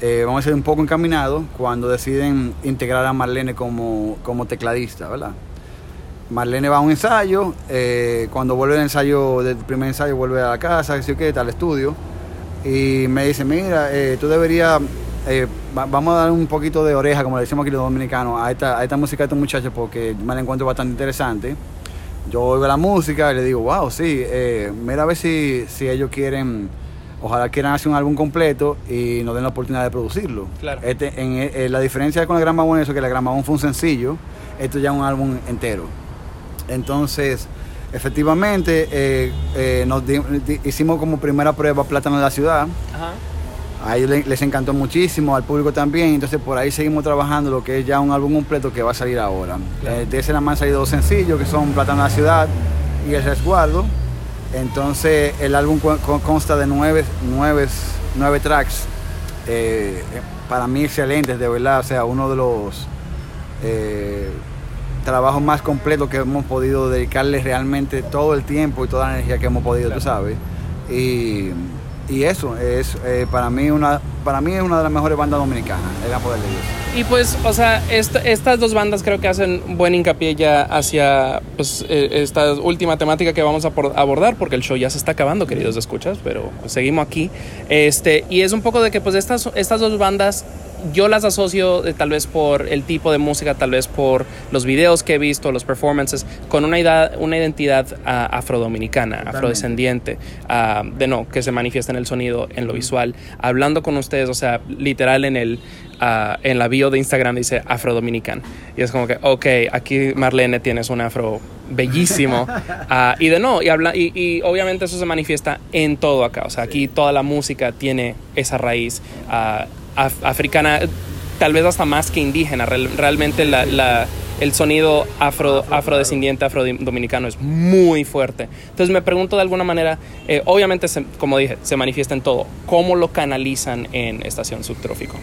eh, vamos a decir, un poco encaminado cuando deciden integrar a Marlene como, como tecladista, ¿verdad? Marlene va a un ensayo, cuando vuelve el ensayo, del primer ensayo, vuelve a la casa, sé yo qué, al estudio, y me dice, mira, tú deberías, eh, va- vamos a dar un poquito de oreja, como le decimos aquí los dominicanos, a esta, a esta música de estos muchachos, porque me la encuentro bastante interesante. Yo oigo la música y le digo, wow, sí, eh, mira a ver si, si ellos quieren, ojalá quieran hacer un álbum completo y nos den la oportunidad de producirlo. Claro. Este, en, eh, la diferencia con el Gran Mamón es eso, que el Gran Mamón fue un sencillo, esto ya es un álbum entero. Entonces, efectivamente, eh, eh, nos di- di- hicimos como primera prueba Plátano de la Ciudad. A ellos le- les encantó muchísimo, al público también. Entonces, por ahí seguimos trabajando lo que es ya un álbum completo que va a salir ahora. Eh, de ese nada más han salido dos sencillos, que son Plátano de la Ciudad y El Resguardo. Entonces, el álbum consta de nueve, nueve, nueve tracks. eh, eh, para mí excelentes, de verdad. O sea, uno de los eh, trabajos más completos que hemos podido dedicarle realmente todo el tiempo y toda la energía que hemos podido, tú sabes. Y, y eso es eh, para mí una para mí es una de las mejores bandas dominicanas, el Poder de Dios. Y pues, o sea, esta- estas dos bandas creo que hacen buen hincapié ya hacia pues, eh, esta última temática que vamos a abordar, porque el show ya se está acabando, queridos escuchas, pero seguimos aquí. Este, y es un poco de que pues estas, estas dos bandas yo las asocio eh, tal vez por el tipo de música, tal vez por los videos que he visto, los performances, con una, idea- una identidad ah, afrodominicana, afrodescendiente, ah, de no, que se manifiesta en el sonido, en lo visual. Hablando con ustedes, o sea, literal en el ah, en la bio de Instagram dice afrodominican. Y es como que, ok, aquí Marlene tienes un afro bellísimo. Y de no, y, habla, y, y obviamente eso se manifiesta en todo acá. O sea, aquí toda la música tiene esa raíz af- africana, tal vez hasta más que indígena. Real- realmente la, la- el sonido afro, afrodescendiente, afrodominicano es muy fuerte. Entonces me pregunto de alguna manera, eh, obviamente, se- como dije, se manifiesta en todo. ¿Cómo lo canalizan en Estación Subtrófico?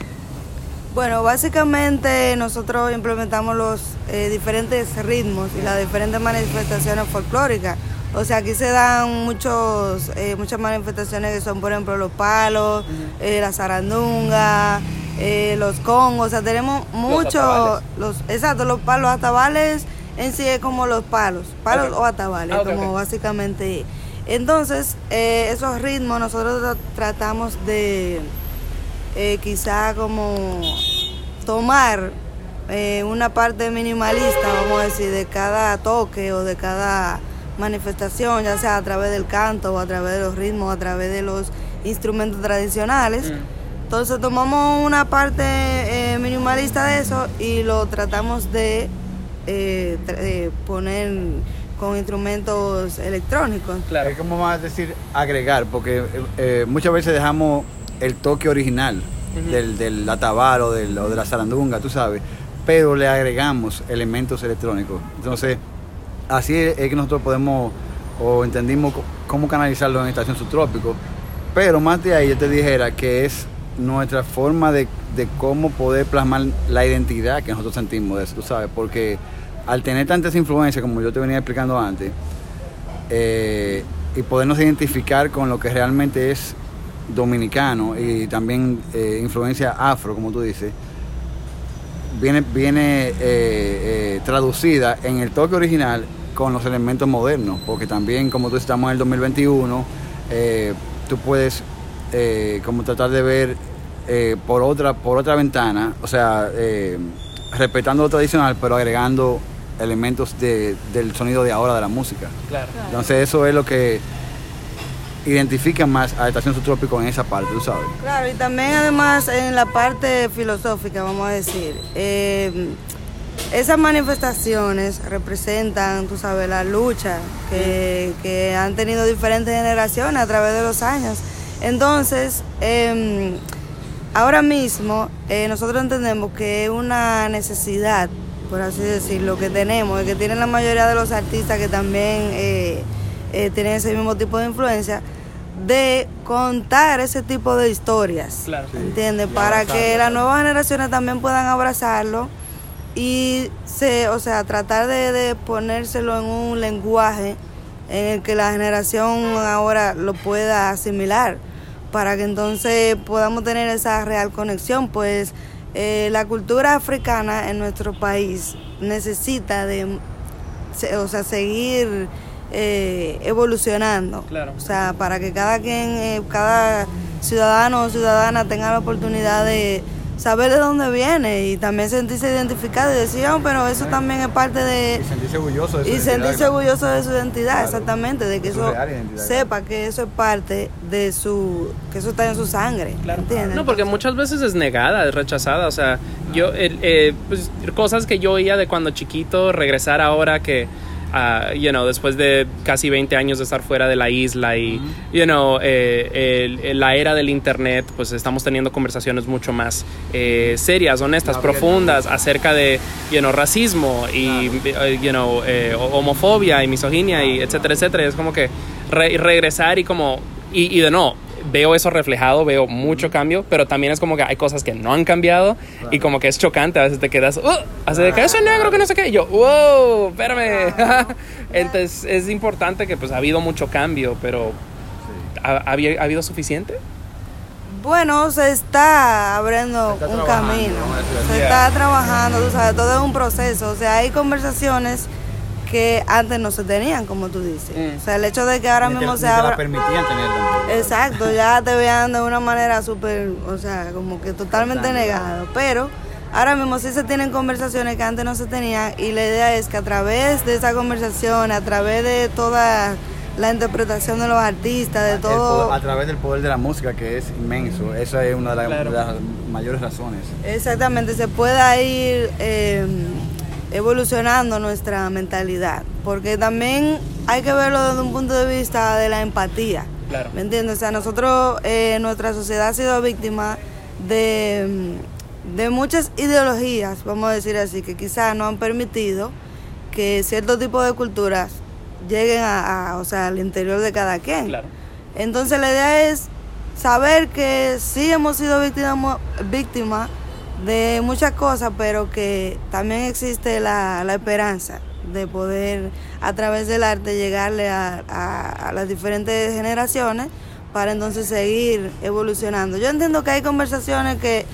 Bueno, básicamente nosotros implementamos los eh, diferentes ritmos y las diferentes manifestaciones folclóricas. O sea, aquí se dan muchos, eh, muchas manifestaciones que son, por ejemplo, los palos, eh, la zarandunga, eh, los congos. O sea, tenemos muchos, los, exacto, los palos atabales en sí es como los palos, palos o atabales, Ah, como básicamente. Entonces, eh, esos ritmos nosotros tra- tratamos de eh, quizá como tomar eh, una parte minimalista, vamos a decir, de cada toque o de cada manifestación, ya sea a través del canto o a través de los ritmos, a través de los instrumentos tradicionales. Entonces tomamos una parte eh, minimalista de eso y lo tratamos de eh, tra- eh, poner con instrumentos electrónicos. Claro. Es como más decir agregar, porque eh, eh, muchas veces dejamos el toque original del, del atabal o, del, o de la zarandunga, tú sabes, pero le agregamos elementos electrónicos. Entonces, así es, que nosotros podemos o entendimos cómo canalizarlo en Estación Subtrópico. Pero más de ahí yo te dijera que es nuestra forma de, de cómo poder plasmar la identidad que nosotros sentimos de eso, tú sabes, porque al tener tantas influencias, como yo te venía explicando antes, eh, y podernos identificar con lo que realmente es dominicano y también eh, influencia afro, como tú dices, viene, viene eh, eh, traducida en el toque original con los elementos modernos, porque también como tú estamos en el 2021, eh, tú puedes eh, como tratar de ver por otra por otra ventana, o sea, respetando lo tradicional, pero agregando elementos de- del sonido de ahora de la música. Claro. Entonces eso es lo que identifica más a Estación Subtrópico en esa parte, tú sabes. Claro, y también además en la parte filosófica, vamos a decir, eh, esas manifestaciones representan, tú sabes, la lucha que, que han tenido diferentes generaciones a través de los años. Entonces, eh, ahora mismo eh, nosotros entendemos que es una necesidad, por así decirlo, que tenemos, y que tienen la mayoría de los artistas que también eh, tienen ese mismo tipo de influencia, de contar ese tipo de historias. Claro. Sí. ¿Entiendes? Para que las nuevas generaciones también puedan abrazarlo y se, o sea, tratar de, de ponérselo en un lenguaje en el que la generación ahora lo pueda asimilar, para que entonces podamos tener esa real conexión, pues eh, la cultura africana en nuestro país necesita de, se- o sea, seguir eh, evolucionando, Claro. o sea, para que cada quien, eh, cada ciudadano o ciudadana tenga la oportunidad de saber de dónde viene y también sentirse identificado y decir, "Ah, pero eso también es parte de, Y sentirse orgulloso de su y identidad, sentirse claro. orgulloso de su identidad, Claro. exactamente, de que eso sepa que eso es parte de su, que eso está en su sangre, Claro. ¿entiendes? No, porque muchas veces es negada, es rechazada. O sea, yo, el, eh, pues, cosas que yo oía de cuando chiquito, regresar ahora que, ah, you know, después de casi 20 años de estar fuera de la isla y, you know, eh, el- el- la era del internet, pues estamos teniendo conversaciones mucho más eh, serias, honestas, profundas acerca de, you know, racismo y, eh, you know, eh, homofobia y misoginia y etcétera, etcétera. Es como que re- regresar y como, y, y de no, veo eso reflejado, veo mucho cambio, pero también es como que hay cosas que no han cambiado y como que es chocante, a veces te quedas, "Uh, hace de que eso es negro, que no sé qué, y yo, wow, espérame. Entonces es importante que pues ha habido mucho cambio, pero ¿ha, ha habi- ha habido suficiente? Bueno, se está abriendo Se está un camino, se está trabajando, tú sabes, todo es un proceso, o sea, hay conversaciones que antes no se tenían, como tú dices. Mm. O sea, el hecho de que ahora Ni mismo se te la abra... permitían tener tampoco. Exacto, ya te vean de una manera súper, o sea, como que totalmente negado. Pero ahora mismo sí se tienen conversaciones que antes no se tenían y la idea es que a través de esa conversación, a través de toda la interpretación de los artistas, de todo... poder- a través del poder de la música que es inmenso. Esa es una de, las- Claro. de las mayores razones. Exactamente, se pueda ir eh, evolucionando nuestra mentalidad, porque también hay que verlo desde un punto de vista de la empatía. Claro. ¿Me entiendes? O sea, nosotros, eh, nuestra sociedad ha sido víctima de, de muchas ideologías, vamos a decir así, que quizás no han permitido que cierto tipo de culturas lleguen a, a, o sea, al interior de cada quien. Claro. Entonces la idea es saber que sí hemos sido víctimas víctima de muchas cosas, pero que también existe la, la esperanza de poder a través del arte llegarle a, a- a las diferentes generaciones para entonces seguir evolucionando. Yo entiendo que hay conversaciones que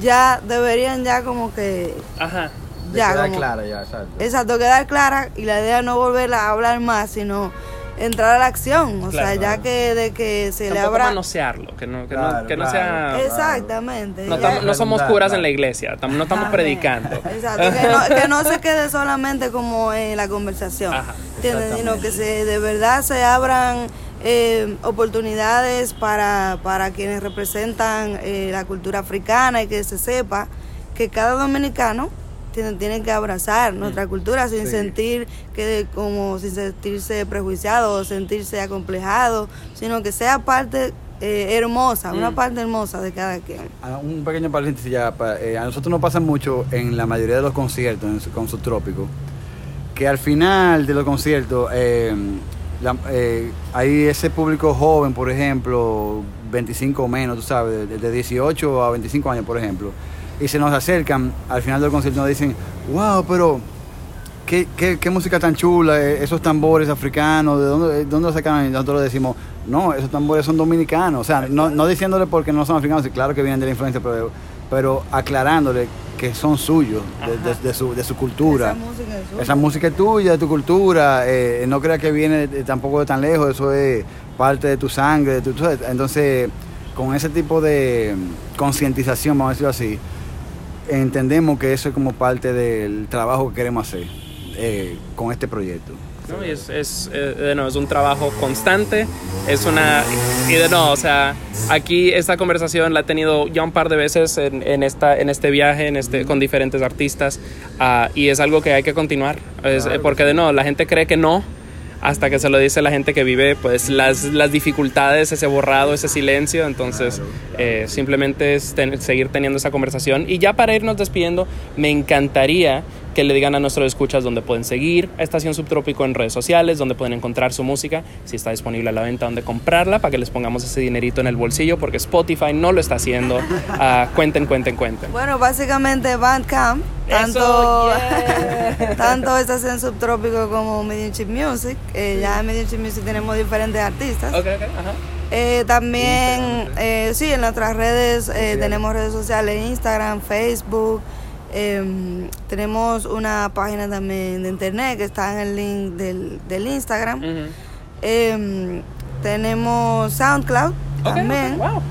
ya deberían ya como que Ajá. De ya quedar como- clara ya, exacto. Exacto, quedar clara y la idea no volver a hablar más, sino entrar a la acción. O sea, Claro. ya que de que se le abra. manosearlo, que no, que no, Claro, que no claro. sea... Exactamente. No, tam- no somos curas en la iglesia, tam- no estamos predicando. Exacto, que no, que no se quede solamente como en la conversación, Ajá, ¿entiendes? Sino que se, de verdad se abran eh, oportunidades para, para quienes representan eh, la cultura africana y que se sepa que cada dominicano tiene, tiene que abrazar nuestra cultura sin Sí. sentir que como sin sentirse prejuiciado o sentirse acomplejado, sino que sea parte eh, hermosa, una parte hermosa de cada quien. Ah, Un pequeño paréntesis ya, eh, a nosotros nos pasa mucho en la mayoría de los conciertos en su- con Subtrópico, que al final de los conciertos eh, la- eh, hay ese público joven, por ejemplo, 25 o menos, tú sabes, de, de 18 a 25 años, por ejemplo, y se nos acercan al final del concierto nos dicen, wow, pero ¿Qué, qué, qué música tan chula, eh, esos tambores africanos, ¿de dónde, de dónde los sacaron? Y nosotros le decimos, no, esos tambores son dominicanos. O sea, no, no diciéndole porque no son africanos, claro que vienen de la influencia, pero, pero aclarándole que son suyos, de, de- de su, de su cultura. Esa música es suya. Esa música es tuya, de tu cultura. eh, no creas que viene de- tampoco de tan lejos, eso es parte de tu sangre. De tu, entonces, con ese tipo de concientización, vamos a decirlo así, entendemos que eso es como parte del trabajo que queremos hacer eh, con este proyecto. ¿no? Es, es, eh, de nuevo, es un trabajo constante, es una... Y de nuevo, o sea, aquí esta conversación la he tenido ya un par de veces en, en esta, en este viaje, en este, con diferentes artistas, ah, y es algo que hay que continuar, Es- eh, porque de nuevo, la gente cree que no, hasta que se lo dice la gente que vive pues las, las dificultades, ese borrado, ese silencio. Entonces, eh, simplemente es ten- seguir teniendo esa conversación. Y ya para irnos despidiendo, me encantaría que le digan a nuestros escuchas dónde pueden seguir a Estación Subtrópico en redes sociales, dónde pueden encontrar su música, si está disponible a la venta, dónde comprarla, para que les pongamos ese dinerito en el bolsillo, porque Spotify no lo está haciendo. Ah, cuenten, cuenten, cuenten. Bueno, básicamente Bandcamp, tanto, tanto Estación Subtrópico como Medium Chip Music. Eh, Ya en Medium Chip Music tenemos diferentes artistas. Ok, ok, ajá. Eh, también, eh, sí, en nuestras redes eh, tenemos redes sociales, Instagram, Facebook. Em, tenemos una página también de internet que está en el link del, del Instagram. Em, tenemos SoundCloud también. wow.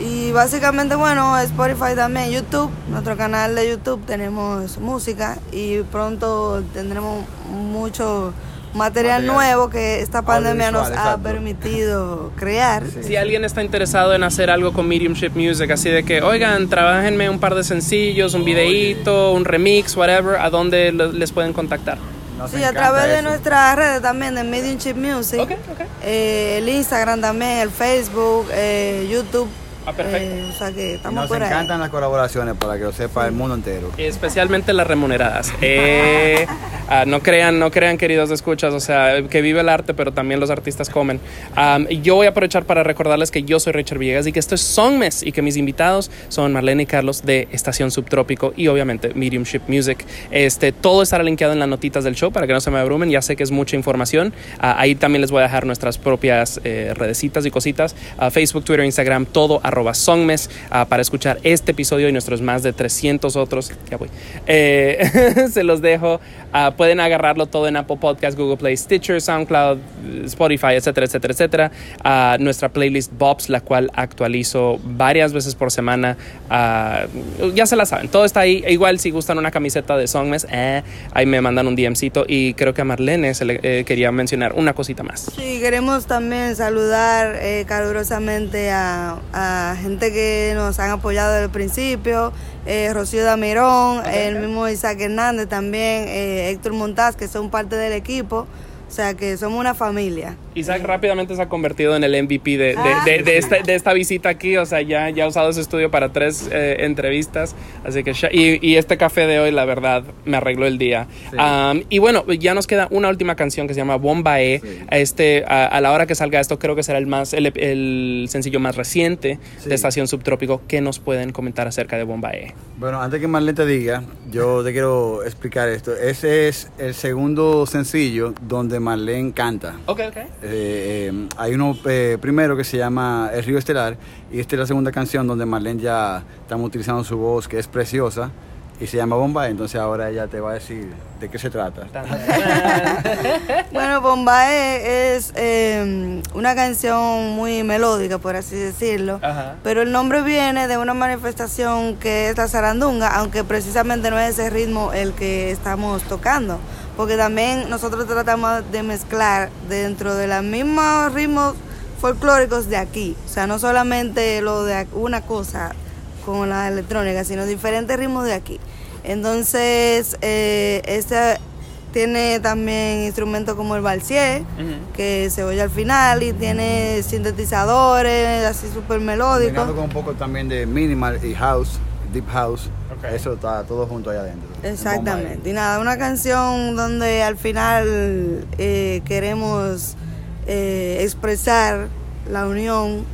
Y básicamente, bueno, Spotify también, YouTube, nuestro canal de YouTube tenemos música y pronto tendremos mucho material, Material. nuevo que esta pandemia nos ha exacto. permitido crear. Si alguien está interesado en hacer algo con Mediumship Music, así de que, oigan, trabajenme un par de sencillos, un videíto, un remix, whatever, ¿a dónde lo- les pueden contactar? Nos Sí, a través de nuestras redes también, de Medium Chip Music, Ok, ok. eh, el Instagram también, el Facebook, eh, YouTube. Ah, perfecto. eh, o sea que Y estamos nos por ahí. encantan las colaboraciones para que lo sepa el mundo entero. Especialmente las remuneradas. Eh, ah, no crean, no crean, queridos escuchas, o sea, que vive el arte, pero también los artistas comen. Y yo voy a aprovechar para recordarles que yo soy Richard Villegas y que esto es Songmes y que mis invitados son Marlene y Carlos de Estación Subtrópico y obviamente Mediumship Music. Este, todo estará linkeado en las notitas del show para que no se me abrumen. Ya sé que es mucha información. Ah, ahí también les voy a dejar nuestras propias eh, redecitas y cositas. Ah, Facebook, Twitter, Instagram, todo arroba Songmes ah, para escuchar este episodio y nuestros más de 300 otros. Ya voy. Eh, se los dejo. Ah, pueden agarrarlo todo en Apple Podcast, Google Play, Stitcher, SoundCloud, Spotify, etcétera, etcétera, etcétera. Ah, nuestra playlist Bobs, la cual actualizo varias veces por semana. Ya se la saben, todo está ahí. E igual si gustan una camiseta de Songmes, eh, ahí me mandan un DMcito. Y creo que a Marlene se le eh, quería mencionar una cosita más. Sí, queremos también saludar eh, calurosamente a, a gente que nos han apoyado desde el principio, eh, Rocío Damirón, el mismo Isaac Hernández también, eh, Héctor Montaz, que son parte del equipo. O sea que somos una familia. Isaac rápidamente se ha convertido en el MVP de, de- de- de esta, de esta visita aquí. O sea, ya, ya ha usado ese estudio para tres eh, entrevistas. Así que, y, y este café de hoy, la verdad, me arregló el día. Um, y bueno, ya nos queda una última canción que se llama Bombae. Sí. Este, a, a la hora que salga esto, creo que será el, más, el, el sencillo más reciente Sí. de Estación Subtrópico. ¿Qué nos pueden comentar acerca de Bombae? Bueno, antes que Marlene te diga, yo te quiero explicar esto. Ese es el segundo sencillo donde Marlene canta. Ok, ok. Eh, eh, hay uno eh, primero que se llama El Río Estelar y esta es la segunda canción donde Marlene ya estamos utilizando su voz que es preciosa y se llama Bomba, entonces ahora ella te va a decir de qué se trata. Bueno, Bombae es eh, una canción muy melódica, por así decirlo. Ajá. Pero el nombre viene de una manifestación que es la zarandunga, aunque precisamente no es ese ritmo el que estamos tocando. Porque también nosotros tratamos de mezclar dentro de los mismos ritmos folclóricos de aquí. O sea, no solamente lo de una cosa con la electrónica, sino diferentes ritmos de aquí. Entonces, eh, este tiene también instrumentos como el balsier, que se oye al final, y tiene sintetizadores, así súper Combinado melódicos. con un poco también de minimal y house, deep house. Eso está todo junto allá adentro. Exactamente. Y nada, una canción donde al final eh, queremos eh, expresar la unión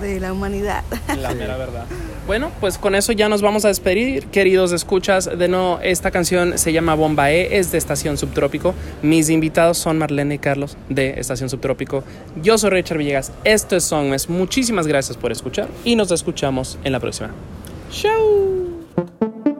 de la humanidad. La mera verdad. Bueno, pues con eso ya nos vamos a despedir, queridos escuchas. De no, esta canción se llama Bombae, es de Estación Subtrópico. Mis invitados son Marlene y Carlos de Estación Subtrópico. Yo soy Richard Villegas. Esto es Songmes. Muchísimas gracias por escuchar y nos escuchamos en la próxima. Chau. Thank you.